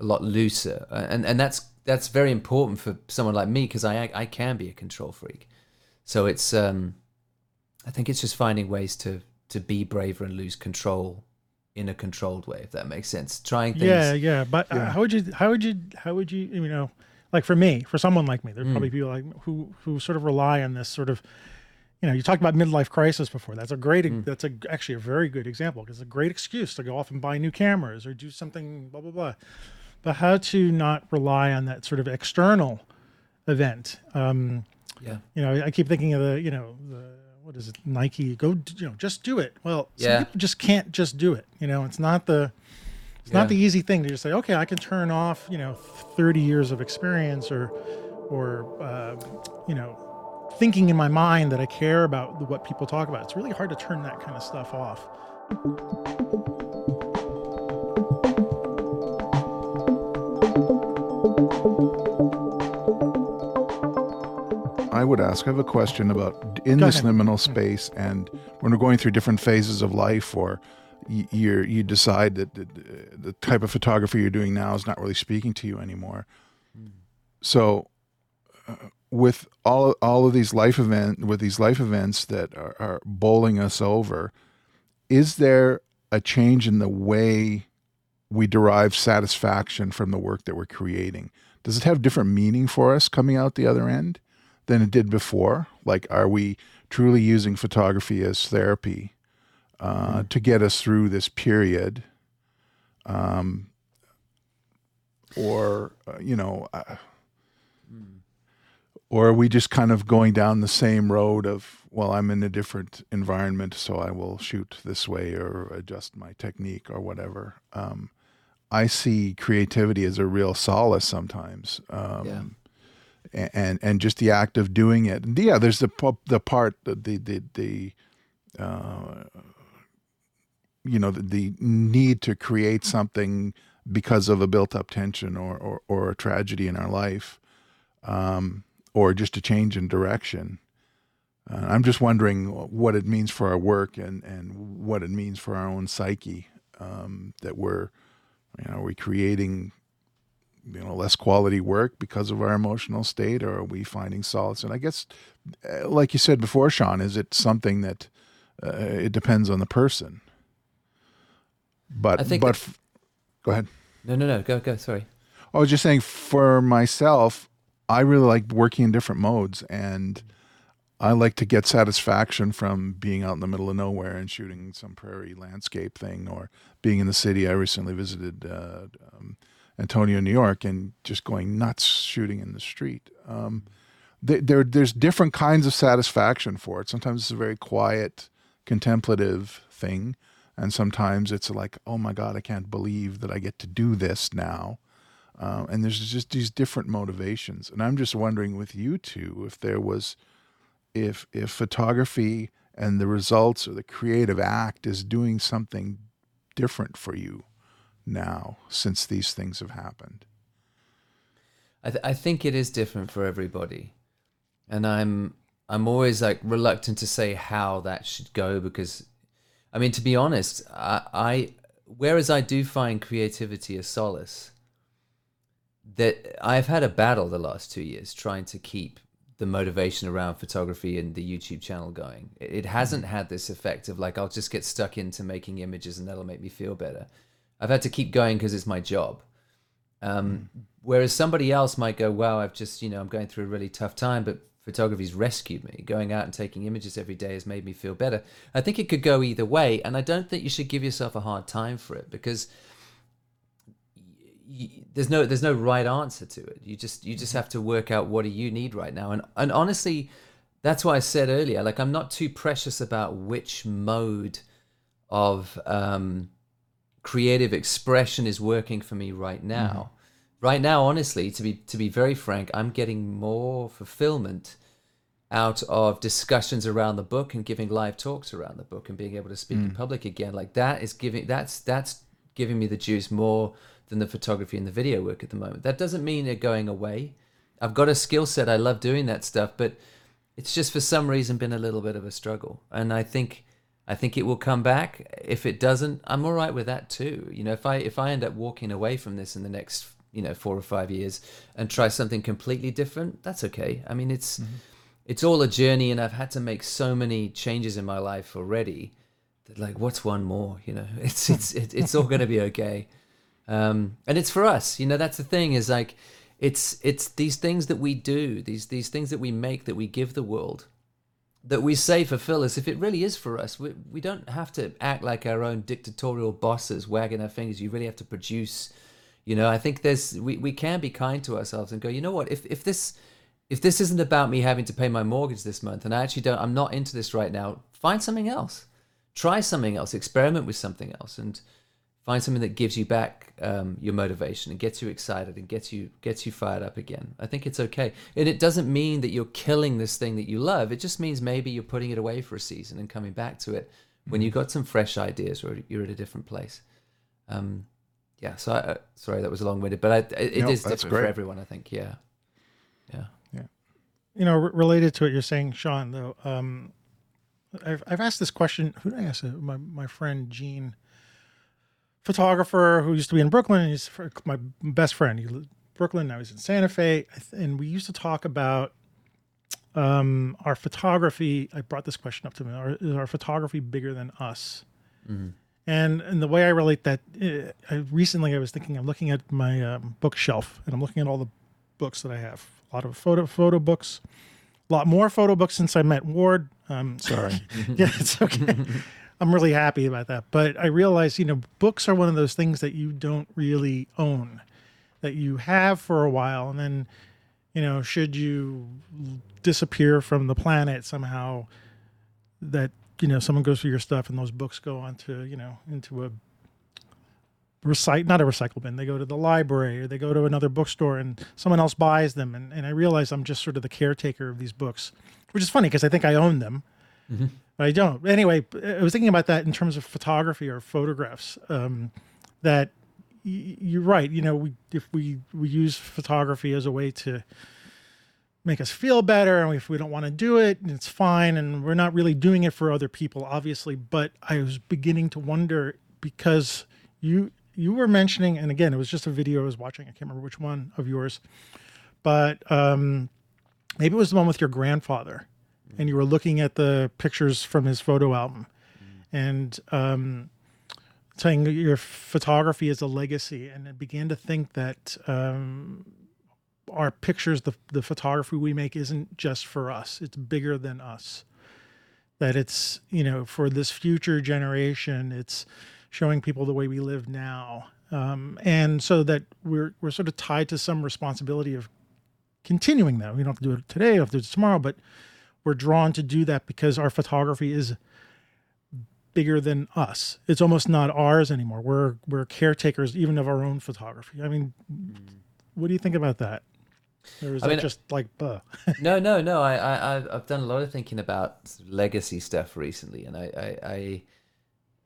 Speaker 3: a lot looser. And and that's that's very important for someone like me because I I can be a control freak. So it's um, I think it's just finding ways to to be braver and lose control in a controlled way, if that makes sense. Trying things.
Speaker 1: Yeah, yeah. But uh, how would you how would you how would you you know like for me for someone like me, there's mm. probably people like who who sort of rely on this sort of you know, you talked about midlife crisis before. That's a great, mm. that's a actually a very good example because it's a great excuse to go off and buy new cameras or do something, blah blah blah but how to not rely on that sort of external event. Um,
Speaker 3: yeah.
Speaker 1: You know, I keep thinking of the, you know, the, what is it? Nike, go, you know, just do it. Well, yeah. some people just can't just do it. You know, it's not the, it's yeah. not the easy thing to just say, okay, I can turn off, you know, 30 years of experience or, or, uh, you know, thinking in my mind that I care about what people talk about. It's really hard to turn that kind of stuff off.
Speaker 2: I would ask. I have a question about in Go this ahead. liminal space, and when we're going through different phases of life, or you you decide that the, the, type of photography you're doing now is not really speaking to you anymore. Mm. So, uh, with all all of these life event with these life events that are, are bowling us over, is there a change in the way we derive satisfaction from the work that we're creating? Does it have different meaning for us coming out the other end? than it did before? Like, are we truly using photography as therapy uh, mm. to get us through this period? Um, or, uh, you know, uh, mm. or are we just kind of going down the same road of, well, I'm in a different environment, so I will shoot this way or adjust my technique or whatever? Um, I see creativity as a real solace sometimes. Um, yeah and and just the act of doing it. And yeah, there's the the part the the the uh, you know the, the, need to create something because of a built up tension or, or, or a tragedy in our life, um, or just a change in direction. Uh, I'm just wondering what it means for our work and, and what it means for our own psyche um, that we're, you know, are we creating you know less quality work because of our emotional state or are we finding solace? And i guess uh, like you said before sean is it something that uh, it depends on the person? But I think but f- go ahead.
Speaker 3: No no no go go sorry.
Speaker 2: I was just saying for myself i really like working in different modes and I like to get satisfaction from being out in the middle of nowhere and shooting some prairie landscape thing, or being in the city. I recently visited uh, um, Antonio, New York, and just going nuts shooting in the street. Um, there, there's different kinds of satisfaction for it. Sometimes it's a very quiet, contemplative thing, and sometimes it's like, oh my God, I can't believe that I get to do this now. Uh, and there's just these different motivations. And I'm just wondering with you two if there was, if if photography and the results or the creative act is doing something different for you now since these things have happened?
Speaker 3: I, th- I think it is different for everybody, and I'm I'm always like reluctant to say how that should go because, I mean, to be honest, I, I whereas I do find creativity a solace, that I've had a battle the last two years trying to keep the motivation around photography and the YouTube channel going. It hasn't had this effect of like I'll just get stuck into making images and that'll make me feel better. I've had to keep going because it's my job. Um, whereas somebody else might go, "Wow, I've just you know I'm going through a really tough time, but photography's rescued me. Going out and taking images every day has made me feel better." I think it could go either way, and I don't think you should give yourself a hard time for it because y- there's no there's no right answer to it. You just you just mm-hmm. have to work out what do you need right now. And and honestly, that's why I said earlier, like I'm not too precious about which mode of um, creative expression is working for me right now. Mm-hmm. Right now, honestly, to be to be very frank, I'm getting more fulfillment out of discussions around the book and giving live talks around the book and being able to speak in mm. public again. Like that is giving that's that's giving me the juice more than the photography and the video work at the moment. That doesn't mean they're going away. I've got a skill set. I love doing that stuff, but it's just for some reason been a little bit of a struggle. And I think I think it will come back. If it doesn't, I'm all right with that too. You know, if I if I end up walking away from this in the next you know four or five years and try something completely different, that's okay. I mean, it's mm-hmm. it's all a journey, and I've had to make so many changes in my life already. That like, what's one more? You know, it's it's it, it's all going to be okay. Um, and it's for us. You know, that's the thing is like, it's it's these things that we do, these these things that we make that we give the world that we say fulfill us, if it really is for us, we, we don't have to act like our own dictatorial bosses, wagging our fingers. You really have to produce. You know, I think there's we, we can be kind to ourselves and go, you know what, if if this if this isn't about me having to pay my mortgage this month and I actually don't I'm not into this right now, find something else. Try something else, experiment with something else and find something that gives you back um, your motivation and gets you excited and gets you gets you fired up again. I think it's okay, and it doesn't mean that you're killing this thing that you love. It just means maybe you're putting it away for a season and coming back to it when you've got some fresh ideas or you're at a different place. Um, yeah, so I, uh, sorry that was a long winded, but I, it, it
Speaker 2: Nope,
Speaker 3: is
Speaker 2: that's
Speaker 3: different for everyone. I think, yeah, yeah. Yeah.
Speaker 1: You know, r- related to what you're saying, Sean, though, um, I've, I've asked this question. Who did I ask? it? My, my friend Gene, photographer who used to be in Brooklyn. He's my best friend. He lived in Brooklyn. Now he's in Santa Fe. And we used to talk about um, our photography. I brought this question up to him. Our, is our photography bigger than us? And and the way I relate that, uh, I, recently I was thinking, I'm looking at my um, bookshelf and I'm looking at all the books that I have. A lot of photo photo books, a lot more photo books since I met Ward. Um, sorry, yeah, it's okay. I'm really happy about that. But I realize, you know, books are one of those things that you don't really own, that you have for a while, and then, you know, should you disappear from the planet somehow, that you know someone goes through your stuff and those books go onto you know into a recite not a recycle bin. They go to the library or they go to another bookstore and someone else buys them. And, and i realize i'm just sort of the caretaker of these books which is funny because i think i own them mm-hmm. I don't. Anyway i was thinking about that in terms of photography or photographs um, that y- you're right you know we if we we use photography as a way to make us feel better and if we don't want to do it it's fine and we're not really doing it for other people obviously but i was beginning to wonder because you you were mentioning and again it was just a video i was watching i can't remember which one of yours but um maybe it was the one with your grandfather and you were looking at the pictures from his photo album and um saying your photography is a legacy and i began to think that um our pictures, the the photography we make isn't just for us. It's bigger than us. That it's you know for this future generation. It's showing people the way we live now, um, and so that we're we're sort of tied to some responsibility of continuing that. We don't have to do it today, we have to do it tomorrow, but we're drawn to do that because our photography is bigger than us. It's almost not ours anymore. We're we're caretakers even of our own photography. I mean, what do you think about that? Or is
Speaker 3: I
Speaker 1: that
Speaker 3: mean-
Speaker 1: just like, buh?
Speaker 3: no, no, no. I, I, I've- I've done a lot of thinking about legacy stuff recently, and I, I,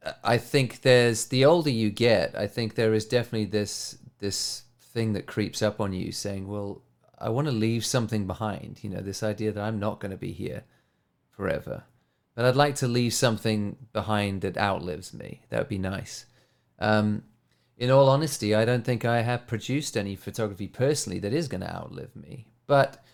Speaker 3: I, I think there's the older you get, I think there is definitely this, this thing that creeps up on you, saying, "Well, I want to leave something behind." You know, this idea that I'm not going to be here forever, but I'd like to leave something behind that outlives me. That would be nice. Um, in all honesty, I don't think I have produced any photography personally that is going to outlive me. But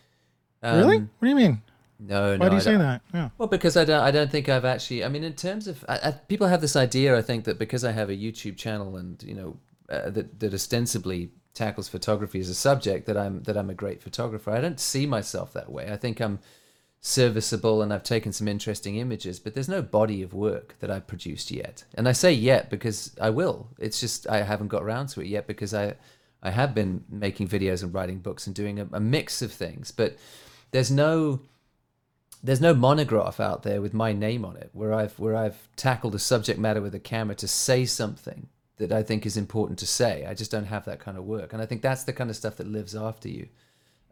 Speaker 3: um,
Speaker 1: really? What do you mean?
Speaker 3: No, no.
Speaker 1: Why do you say that? Yeah.
Speaker 3: Well, because I don't. I don't think I've actually. I mean, in terms of I, I, people have this idea. I think that because I have a YouTube channel and you know uh, that that ostensibly tackles photography as a subject that I'm that I'm a great photographer. I don't see myself that way. I think I'm serviceable and I've taken some interesting images, but there's no body of work that I've produced yet. And I say yet because I will. It's just I haven't got around to it yet because I I have been making videos and writing books and doing a, a mix of things, but there's no there's no monograph out there with my name on it where I've where I've tackled a subject matter with a camera to say something that I think is important to say. I just don't have that kind of work, and I think that's the kind of stuff that lives after you.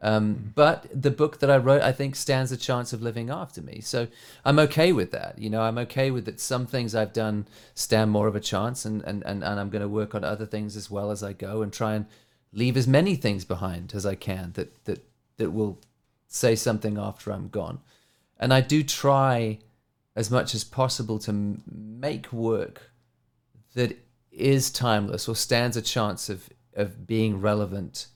Speaker 3: Um, mm-hmm. but the book that I wrote, I think, stands a chance of living after me. So I'm okay with that. You know, I'm okay with that. Some things I've done stand more of a chance, and and and, and I'm going to work on other things as well as I go, and try and leave as many things behind as I can that that that will say something after I'm gone. And I do try as much as possible to make work that is timeless or stands a chance of of being relevant.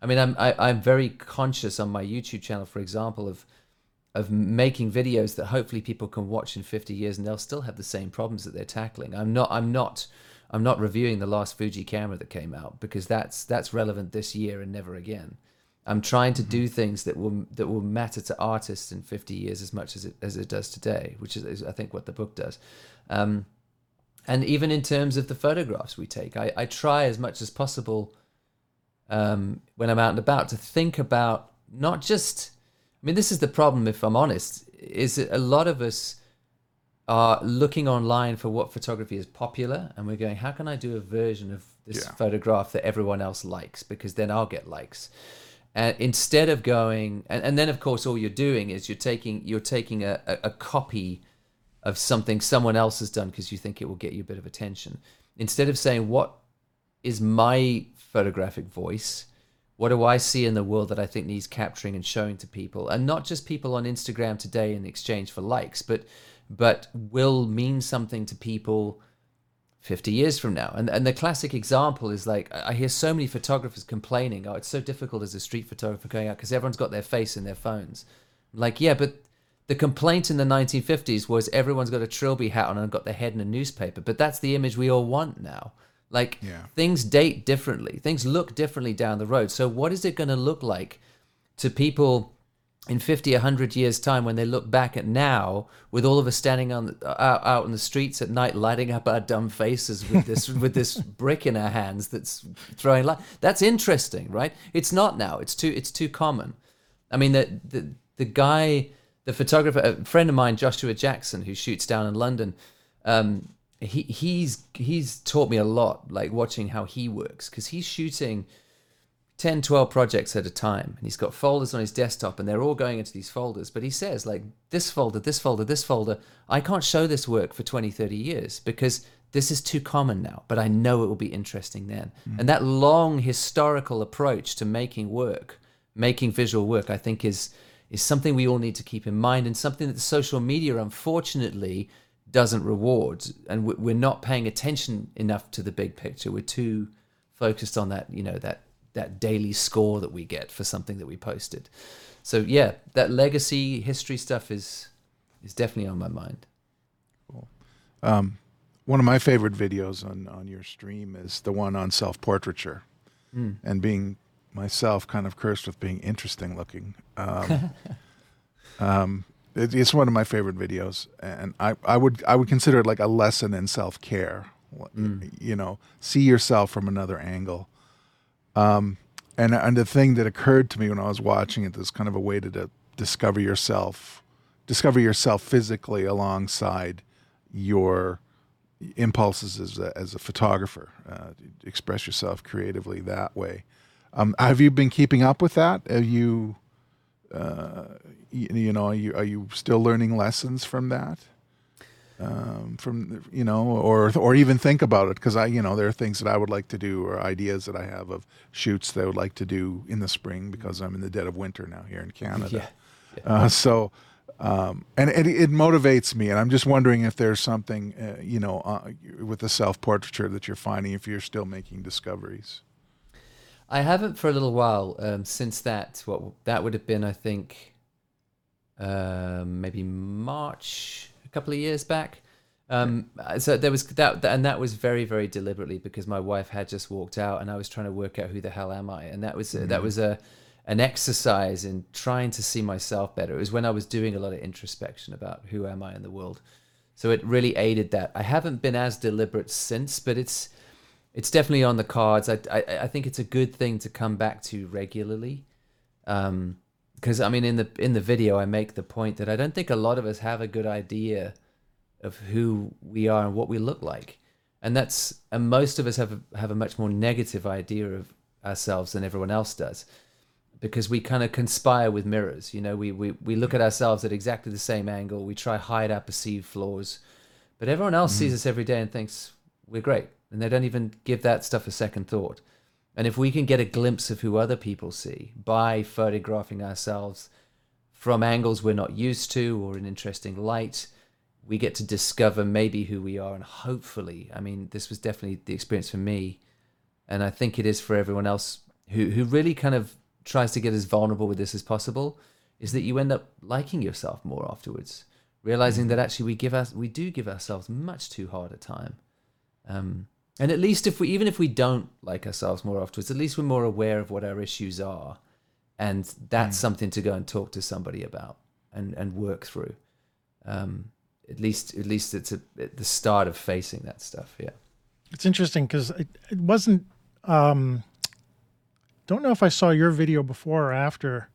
Speaker 3: I mean, I'm I, am i am very conscious on my YouTube channel, for example, of of making videos that hopefully people can watch in 50 years and they'll still have the same problems that they're tackling. I'm not I'm not I'm not reviewing the last Fuji camera that came out because that's that's relevant this year and never again. I'm trying to do mm-hmm. things that will that will matter to artists in 50 years as much as it as it does today, which is, is I think what the book does. Um, and even in terms of the photographs we take, I, I try as much as possible um, when I'm out and about to think about not just. I mean, this is the problem. If I'm honest, is that a lot of us are looking online for what photography is popular, and we're going, how can I do a version of this yeah. photograph that everyone else likes? Because then I'll get likes. And instead of going, and, and then of course all you're doing is you're taking you're taking a, a, a copy of something someone else has done because you think it will get you a bit of attention. Instead of saying, what is my photographic voice? What do I see in the world that I think needs capturing and showing to people? And not just people on Instagram today in exchange for likes, but but will mean something to people 50 years from now. And and the classic example is like I hear so many photographers complaining, oh, it's so difficult as a street photographer going out because everyone's got their face in their phones. like, yeah, but the complaint in the 1950s was everyone's got a trilby hat on and got their head in a newspaper. But that's the image we all want now. Like yeah. things date differently, things look differently down the road. So what is it going to look like to people in 50, 100 years' time when they look back at now, with all of us standing on the, out, out in the streets at night, lighting up our dumb faces with this with this brick in our hands that's throwing light? That's interesting, right? It's not now. It's too it's too common. I mean, the the the guy the photographer, a friend of mine, Joshua Jackson, who shoots down in London, um, he he's he's taught me a lot, like watching how he works, because he's shooting 10, 12 projects at a time, and he's got folders on his desktop, and they're all going into these folders. But he says, like, this folder, this folder, this folder, I can't show this work for 20, 30 years because this is too common now, but I know it will be interesting then. Mm. And that long historical approach to making work, making visual work, I think is is something we all need to keep in mind and something that the social media unfortunately doesn't reward. And we're not paying attention enough to the big picture. We're too focused on that you know that that daily score that we get for something that we posted. So yeah that legacy history stuff is is definitely on my mind.
Speaker 2: Cool. Um, one of my favorite videos on on your stream is the one on self-portraiture mm. and being myself kind of cursed with being interesting looking. Um, um, it, it's one of my favorite videos, and I, I would I would consider it like a lesson in self care. Mm. You know, see yourself from another angle. Um, and and the thing that occurred to me when I was watching it is kind of a way to, to discover yourself, discover yourself physically alongside your impulses as a, as a photographer. Uh, express yourself creatively that way. Um, have you been keeping up with that? Are you, uh, you, you, know, are you, are you still learning lessons from that? Um, from you know, or or even think about it because I, you know, there are things that I would like to do or ideas that I have of shoots that I would like to do in the spring because I'm in the dead of winter now here in Canada. Yeah. yeah. Uh, so, um, and it, it, motivates me, and I'm just wondering if there's something, uh, you know, uh, with the self portraiture that you're finding if you're still making discoveries.
Speaker 3: I haven't for a little while um, since that. What that would have been, I think, um, maybe March, a couple of years back. Um, so there was that, and that was very, very deliberately because my wife had just walked out, and I was trying to work out who the hell am I, and that was that was a an exercise in trying to see myself better. It was when I was doing a lot of introspection about who am I in the world. So it really aided that. I haven't been as deliberate since, but it's it's definitely on the cards. I I, I think it's a good thing to come back to regularly. Um, because I mean, in the in the video, I make the point that I don't think a lot of us have a good idea of who we are and what we look like, and that's and most of us have a, have a much more negative idea of ourselves than everyone else does, because we kind of conspire with mirrors. You know, we we we look at ourselves at exactly the same angle. We try hide our perceived flaws, but everyone else sees us every day and thinks we're great, and they don't even give that stuff a second thought. And if we can get a glimpse of who other people see by photographing ourselves from angles we're not used to or in interesting light, we get to discover maybe who we are. And hopefully, I mean, this was definitely the experience for me. And I think it is for everyone else who, who really kind of tries to get as vulnerable with this as possible, is that you end up liking yourself more afterwards, realizing that actually we give us, we do give ourselves much too hard a time. Um, and at least if we, even if we don't like ourselves more afterwards, at least we're more aware of what our issues are, and that's something to go and talk to somebody about and and work through. Um, at least, at least it's a, at the start of facing that stuff. Yeah.
Speaker 1: It's interesting because it, it wasn't. Um, don't know if I saw your video before or after.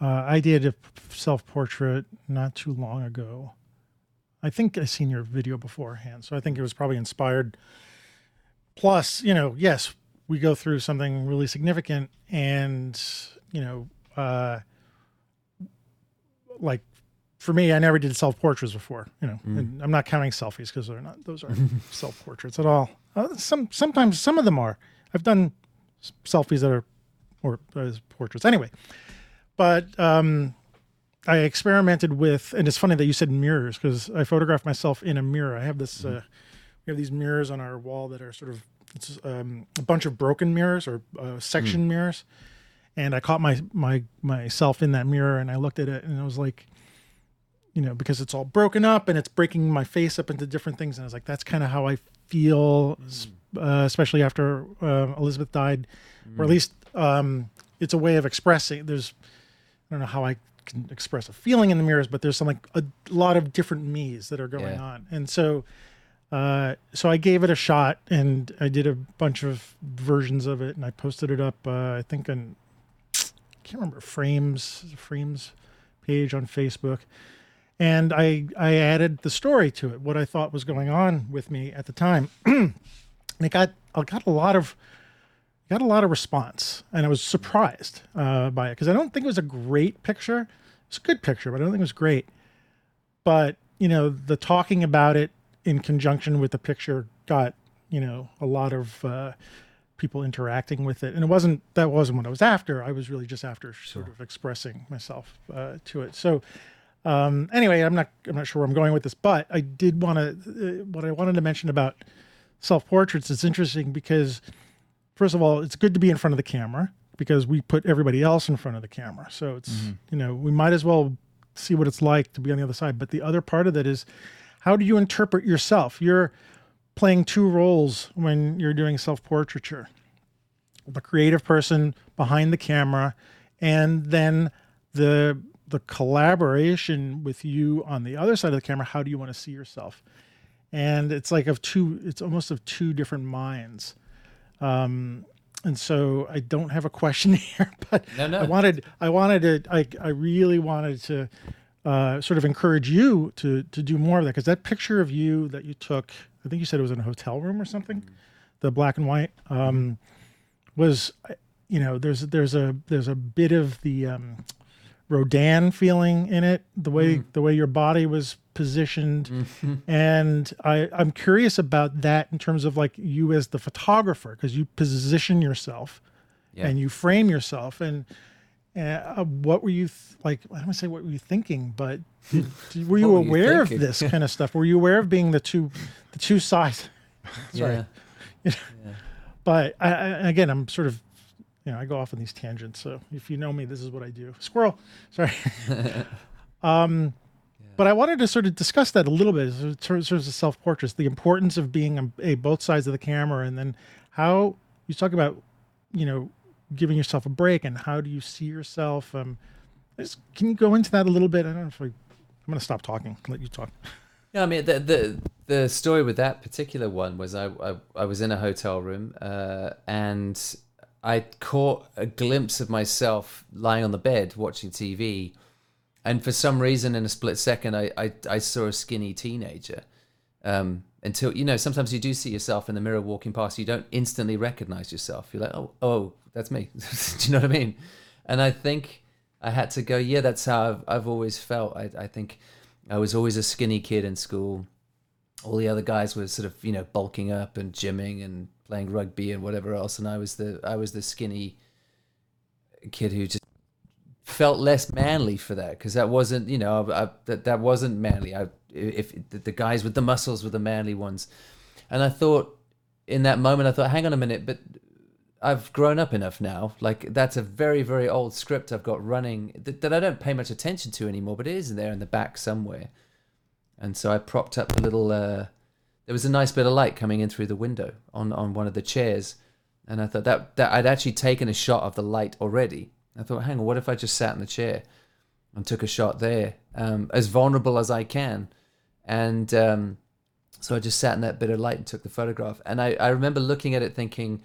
Speaker 1: Uh, I did a self portrait not too long ago. I think I seen your video beforehand, so I think it was probably inspired. Plus, you know, yes, we go through something really significant, and you know, uh, like for me, I never did self portraits before. You know, and I'm not counting selfies because they're not; those aren't self portraits at all. Uh, some sometimes some of them are. I've done selfies that are or uh, portraits anyway, but um, I experimented with, and it's funny that you said mirrors because I photographed myself in a mirror. I have this, uh, we have these mirrors on our wall that are sort of it's um, a bunch of broken mirrors or uh, section mirrors, and I caught my my myself in that mirror and I looked at it and I was like, you know, because it's all broken up and it's breaking my face up into different things, and I was like, that's kind of how I feel, s- uh, especially after uh, Elizabeth died, or at least um, it's a way of expressing. There's I don't know how I can express a feeling in the mirrors, but there's some like a lot of different me's that are going
Speaker 3: Yeah.
Speaker 1: on, and so uh, so I gave it a shot, and I did a bunch of versions of it, and I posted it up. Uh, I think on I can't remember frames frames page on Facebook, and I I added the story to it, what I thought was going on with me at the time, and it got I got a lot of got a lot of response, and I was surprised uh, by it because I don't think it was a great picture. It's a good picture, but I don't think it was great. But you know, the talking about it in conjunction with the picture got you know a lot of uh, people interacting with it, and it wasn't that wasn't what I was after. I was really just after sort of expressing myself uh, to it. So um, anyway, I'm not I'm not sure where I'm going with this, but I did want to uh, what I wanted to mention about self portraits. It's interesting because first of all, it's good to be in front of the camera because we put everybody else in front of the camera. So it's mm-hmm. you know we might as well see what it's like to be on the other side. But the other part of that is how do you interpret yourself? You're playing two roles when you're doing self portraiture the creative person behind the camera and then the the collaboration with you on the other side of the camera how do you want to see yourself and it's like of two it's almost of two different minds um and so i don't have a question here but
Speaker 3: No, no.
Speaker 1: i wanted i wanted to i, I really wanted to uh, sort of encourage you to to do more of that because that picture of you that you took i think you said it was in a hotel room or something the black and white um was you know there's there's a there's a bit of the um Rodin feeling in it the way the way your body was positioned. And I I'm curious about that in terms of like you as the photographer because you position yourself
Speaker 3: Yeah.
Speaker 1: and you frame yourself. And uh, what were you th- like I don't want to say what were you thinking but did, did- were you
Speaker 3: What were you
Speaker 1: aware of this kind of stuff? Were you aware of being the two the two sides? Sorry.
Speaker 3: Yeah.
Speaker 1: but I, I, again, I'm sort of, you know, I go off on these tangents. So if you know me, this is what I do. Squirrel. Sorry. um,
Speaker 3: Yeah.
Speaker 1: But I wanted to sort of discuss that a little bit in terms of self portraits, the importance of being a, a both sides of the camera, and then how you talk about, you know, giving yourself a break and how do you see yourself. Um, just, can you go into that a little bit? I don't know if I, I'm going to stop talking. Let you talk.
Speaker 3: Yeah, I mean the the the story with that particular one was I I, I was in a hotel room uh, and I caught a glimpse of myself lying on the bed watching TV, and for some reason, in a split second, I I, I saw a skinny teenager. Um, until you know, sometimes you do see yourself in the mirror walking past, you don't instantly recognize yourself. You're like, oh, oh, that's me. do you know what I mean? And I think I had to go. Yeah, that's how I've, I've always felt. I I think I was always a skinny kid in school. All the other guys were sort of you know bulking up and gymming and playing rugby and whatever else, and I was the I was the skinny kid who just felt less manly for that because that wasn't you know I, I, that that wasn't manly. I if, the guys with the muscles were the manly ones, and I thought in that moment I thought, hang on a minute, but I've grown up enough now. Like that's a very very old script I've got running that, that I don't pay much attention to anymore, but it is there in the back somewhere. And so I propped up a little. Uh, there was a nice bit of light coming in through the window on on one of the chairs, and I thought that that I'd actually taken a shot of the light already. I thought, hang on, what if I just sat in the chair and took a shot there, um, as vulnerable as I can, and um, so I just sat in that bit of light and took the photograph. And I, I remember looking at it thinking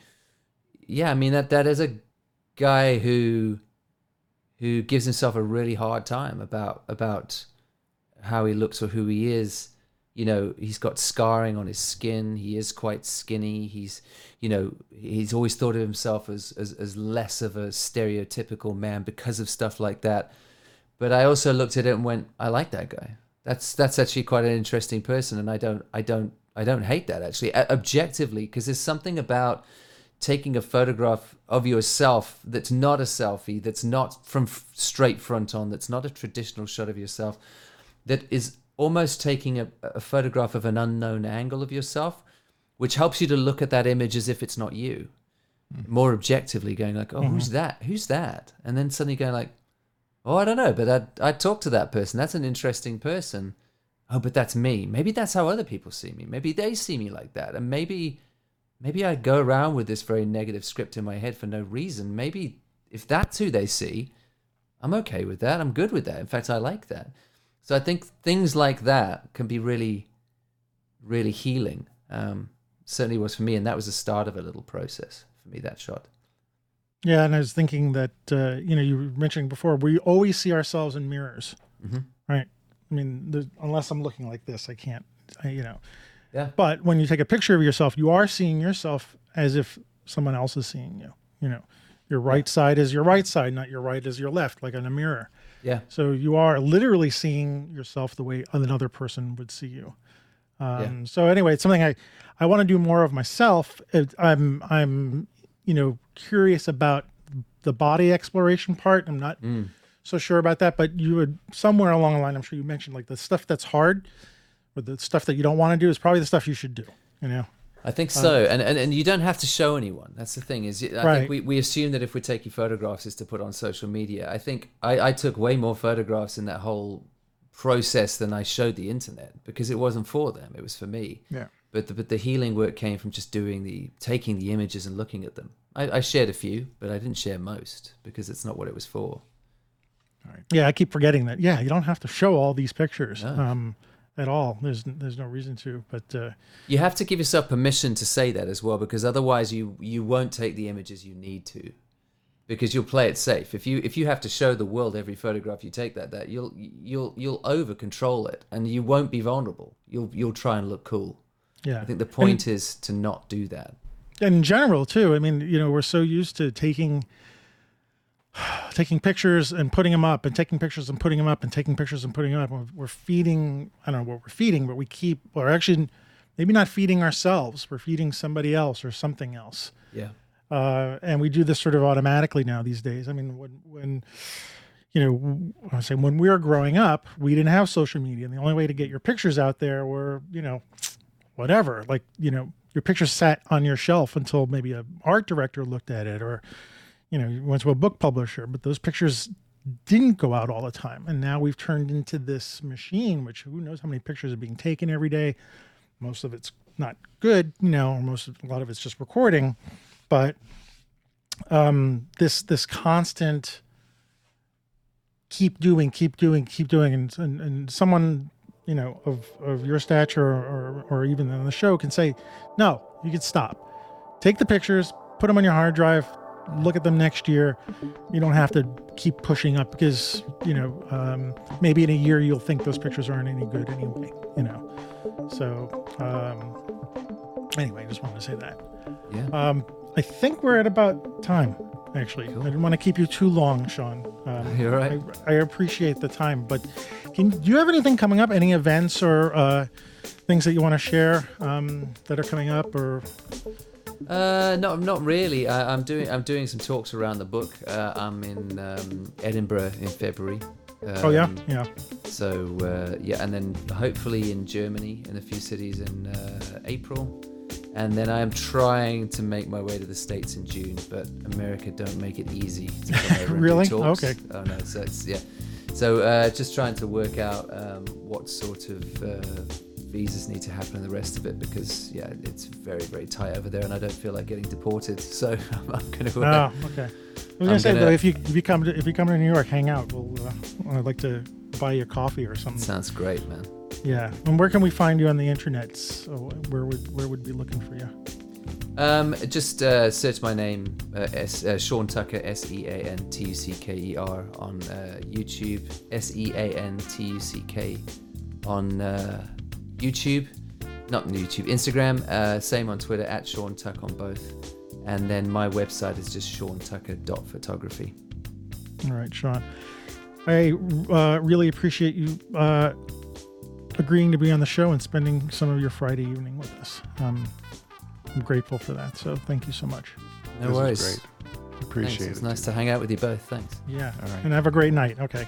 Speaker 3: yeah, I mean that that is a guy who who gives himself a really hard time about about how he looks or who he is. You know, he's got scarring on his skin. He is quite skinny. He's, you know, he's always thought of himself as, as, as less of a stereotypical man because of stuff like that. But I also looked at it and went, I like that guy. That's that's actually quite an interesting person, and I don't I don't I don't hate that actually objectively because there's something about taking a photograph of yourself that's not a selfie, that's not from straight front on, that's not a traditional shot of yourself, that is almost taking a, a, photograph of an unknown angle of yourself, which helps you to look at that image as if it's not you, mm-hmm. more objectively, going like, "Oh, mm-hmm. who's that? Who's that?" And then suddenly going like, "Oh, I don't know, but I I talked to that person. That's an interesting person." Oh, but that's me. Maybe that's how other people see me. Maybe they see me like that, and maybe maybe I go around with this very negative script in my head for no reason. Maybe if that's who they see, I'm okay with that. I'm good with that. In fact, I like that. So I think things like that can be really, really healing. Um, certainly was for me, and that was the start of a little process for me. That shot.
Speaker 1: Yeah, and I was thinking that uh, you know you were mentioning before we always see ourselves in mirrors, mm-hmm. right? I mean, unless I'm looking like this, I can't. I, you know,
Speaker 3: yeah.
Speaker 1: But when you take a picture of yourself, you are seeing yourself as if someone else is seeing you. You know, your right yeah. side is your right side, not your right is your left, like in a mirror.
Speaker 3: Yeah.
Speaker 1: So you are literally seeing yourself the way another person would see you. Um, yeah. So anyway, it's something I, I want to do more of myself. It, I'm I'm you know curious about the body exploration part. I'm not mm. so sure about that, but you would somewhere along the line, I'm sure you mentioned like the stuff that's hard or the stuff that you don't want to do is probably the stuff you should do. You know.
Speaker 3: I think so, and, and and you don't have to show anyone. That's the thing is, I right. think we, we assume that if we're taking photographs, is to put on social media. I think I, I took way more photographs in that whole process than I showed the internet because it wasn't for them; it was for me.
Speaker 1: Yeah.
Speaker 3: But the, but the healing work came from just doing the taking the images and looking at them. I, I shared a few, but I didn't share most because it's not what it was for.
Speaker 1: Right. Yeah, I keep forgetting that. Yeah, you don't have to show all these pictures. No. Um, at all. There's there's no reason to. But uh,
Speaker 3: you have to give yourself permission to say that as well, because otherwise you you won't take the images you need to, because you'll play it safe. If you if you have to show the world every photograph you take that that you'll you'll you'll over control it, and you won't be vulnerable. You'll you'll try and look cool.
Speaker 1: Yeah,
Speaker 3: I think the point and, is to not do that.
Speaker 1: And in general, too. I mean, you know, we're so used to taking taking pictures and putting them up and taking pictures and putting them up and taking pictures and putting them up. We're feeding, I don't know what we're feeding, but we keep, we're actually maybe not feeding ourselves. We're feeding somebody else or something else.
Speaker 3: Yeah.
Speaker 1: Uh, and we do this sort of automatically now these days. I mean, when, when, you know, I say when we were growing up, we didn't have social media. And the only way to get your pictures out there were, you know, whatever, like, you know, your pictures sat on your shelf until maybe an art director looked at it or, you know, you went to a book publisher, but those pictures didn't go out all the time, and now we've turned into this machine, which who knows how many pictures are being taken every day. Most of it's not good, you know, or most of, a lot of it's just recording, but um, this this constant keep doing, keep doing, keep doing, and and, and someone you know of of your stature or, or or even on the show can say, no, you can stop, take the pictures, put them on your hard drive, look at them next year. You don't have to keep pushing up because you know um, maybe in a year you'll think those pictures aren't any good anyway. You know, so um, anyway, I just wanted to say that.
Speaker 3: Yeah.
Speaker 1: Um, I think we're at about time. Actually, I didn't want to keep you too long, Sean. Um,
Speaker 3: You're right.
Speaker 1: I, I appreciate the time, but can do you have anything coming up? Any events or uh, things that you want to share um, that are coming up? Or
Speaker 3: Uh, no, not really. I, I'm doing I'm doing some talks around the book. Uh, I'm in um, Edinburgh in February. Um,
Speaker 1: oh yeah, yeah.
Speaker 3: So uh, yeah, and then hopefully in Germany in a few cities in uh, April, and then I'm trying to make my way to the states in June. But America don't make it easy to come over and
Speaker 1: Really?
Speaker 3: do talks.
Speaker 1: Okay.
Speaker 3: Oh no, so it's yeah. So uh, just trying to work out um, what sort of uh, visas need to happen and the rest of it because yeah, it's very very tight over there, and I don't feel like getting deported. So I'm going to.
Speaker 1: Oh, okay. I was gonna
Speaker 3: I'm
Speaker 1: say
Speaker 3: gonna-
Speaker 1: though, if you if you come to if you come to New York, hang out. We'll uh, I'd like to buy you a coffee or something.
Speaker 3: Sounds great, man.
Speaker 1: Yeah. And where can we find you on the internet? So where would where would be looking for you?
Speaker 3: Um, just uh, search my name, uh, S, uh, Sean Tucker, S E A N T U C K E R, on uh, YouTube, S E A N T U C K on uh, YouTube, not YouTube, Instagram, uh, same on Twitter, at Sean Tuck on both. And then my website is just seantucker.photography.
Speaker 1: All right, Sean. I uh, really appreciate you uh, agreeing to be on the show and spending some of your Friday evening with us. Um, I'm grateful for that. So thank you so much.
Speaker 3: No
Speaker 2: This
Speaker 3: worries.
Speaker 2: great.
Speaker 3: Thanks.
Speaker 2: Appreciate
Speaker 3: It's
Speaker 2: it.
Speaker 3: nice to hang out with you both. Thanks.
Speaker 1: Yeah.
Speaker 2: All right.
Speaker 1: And have a great night. Okay.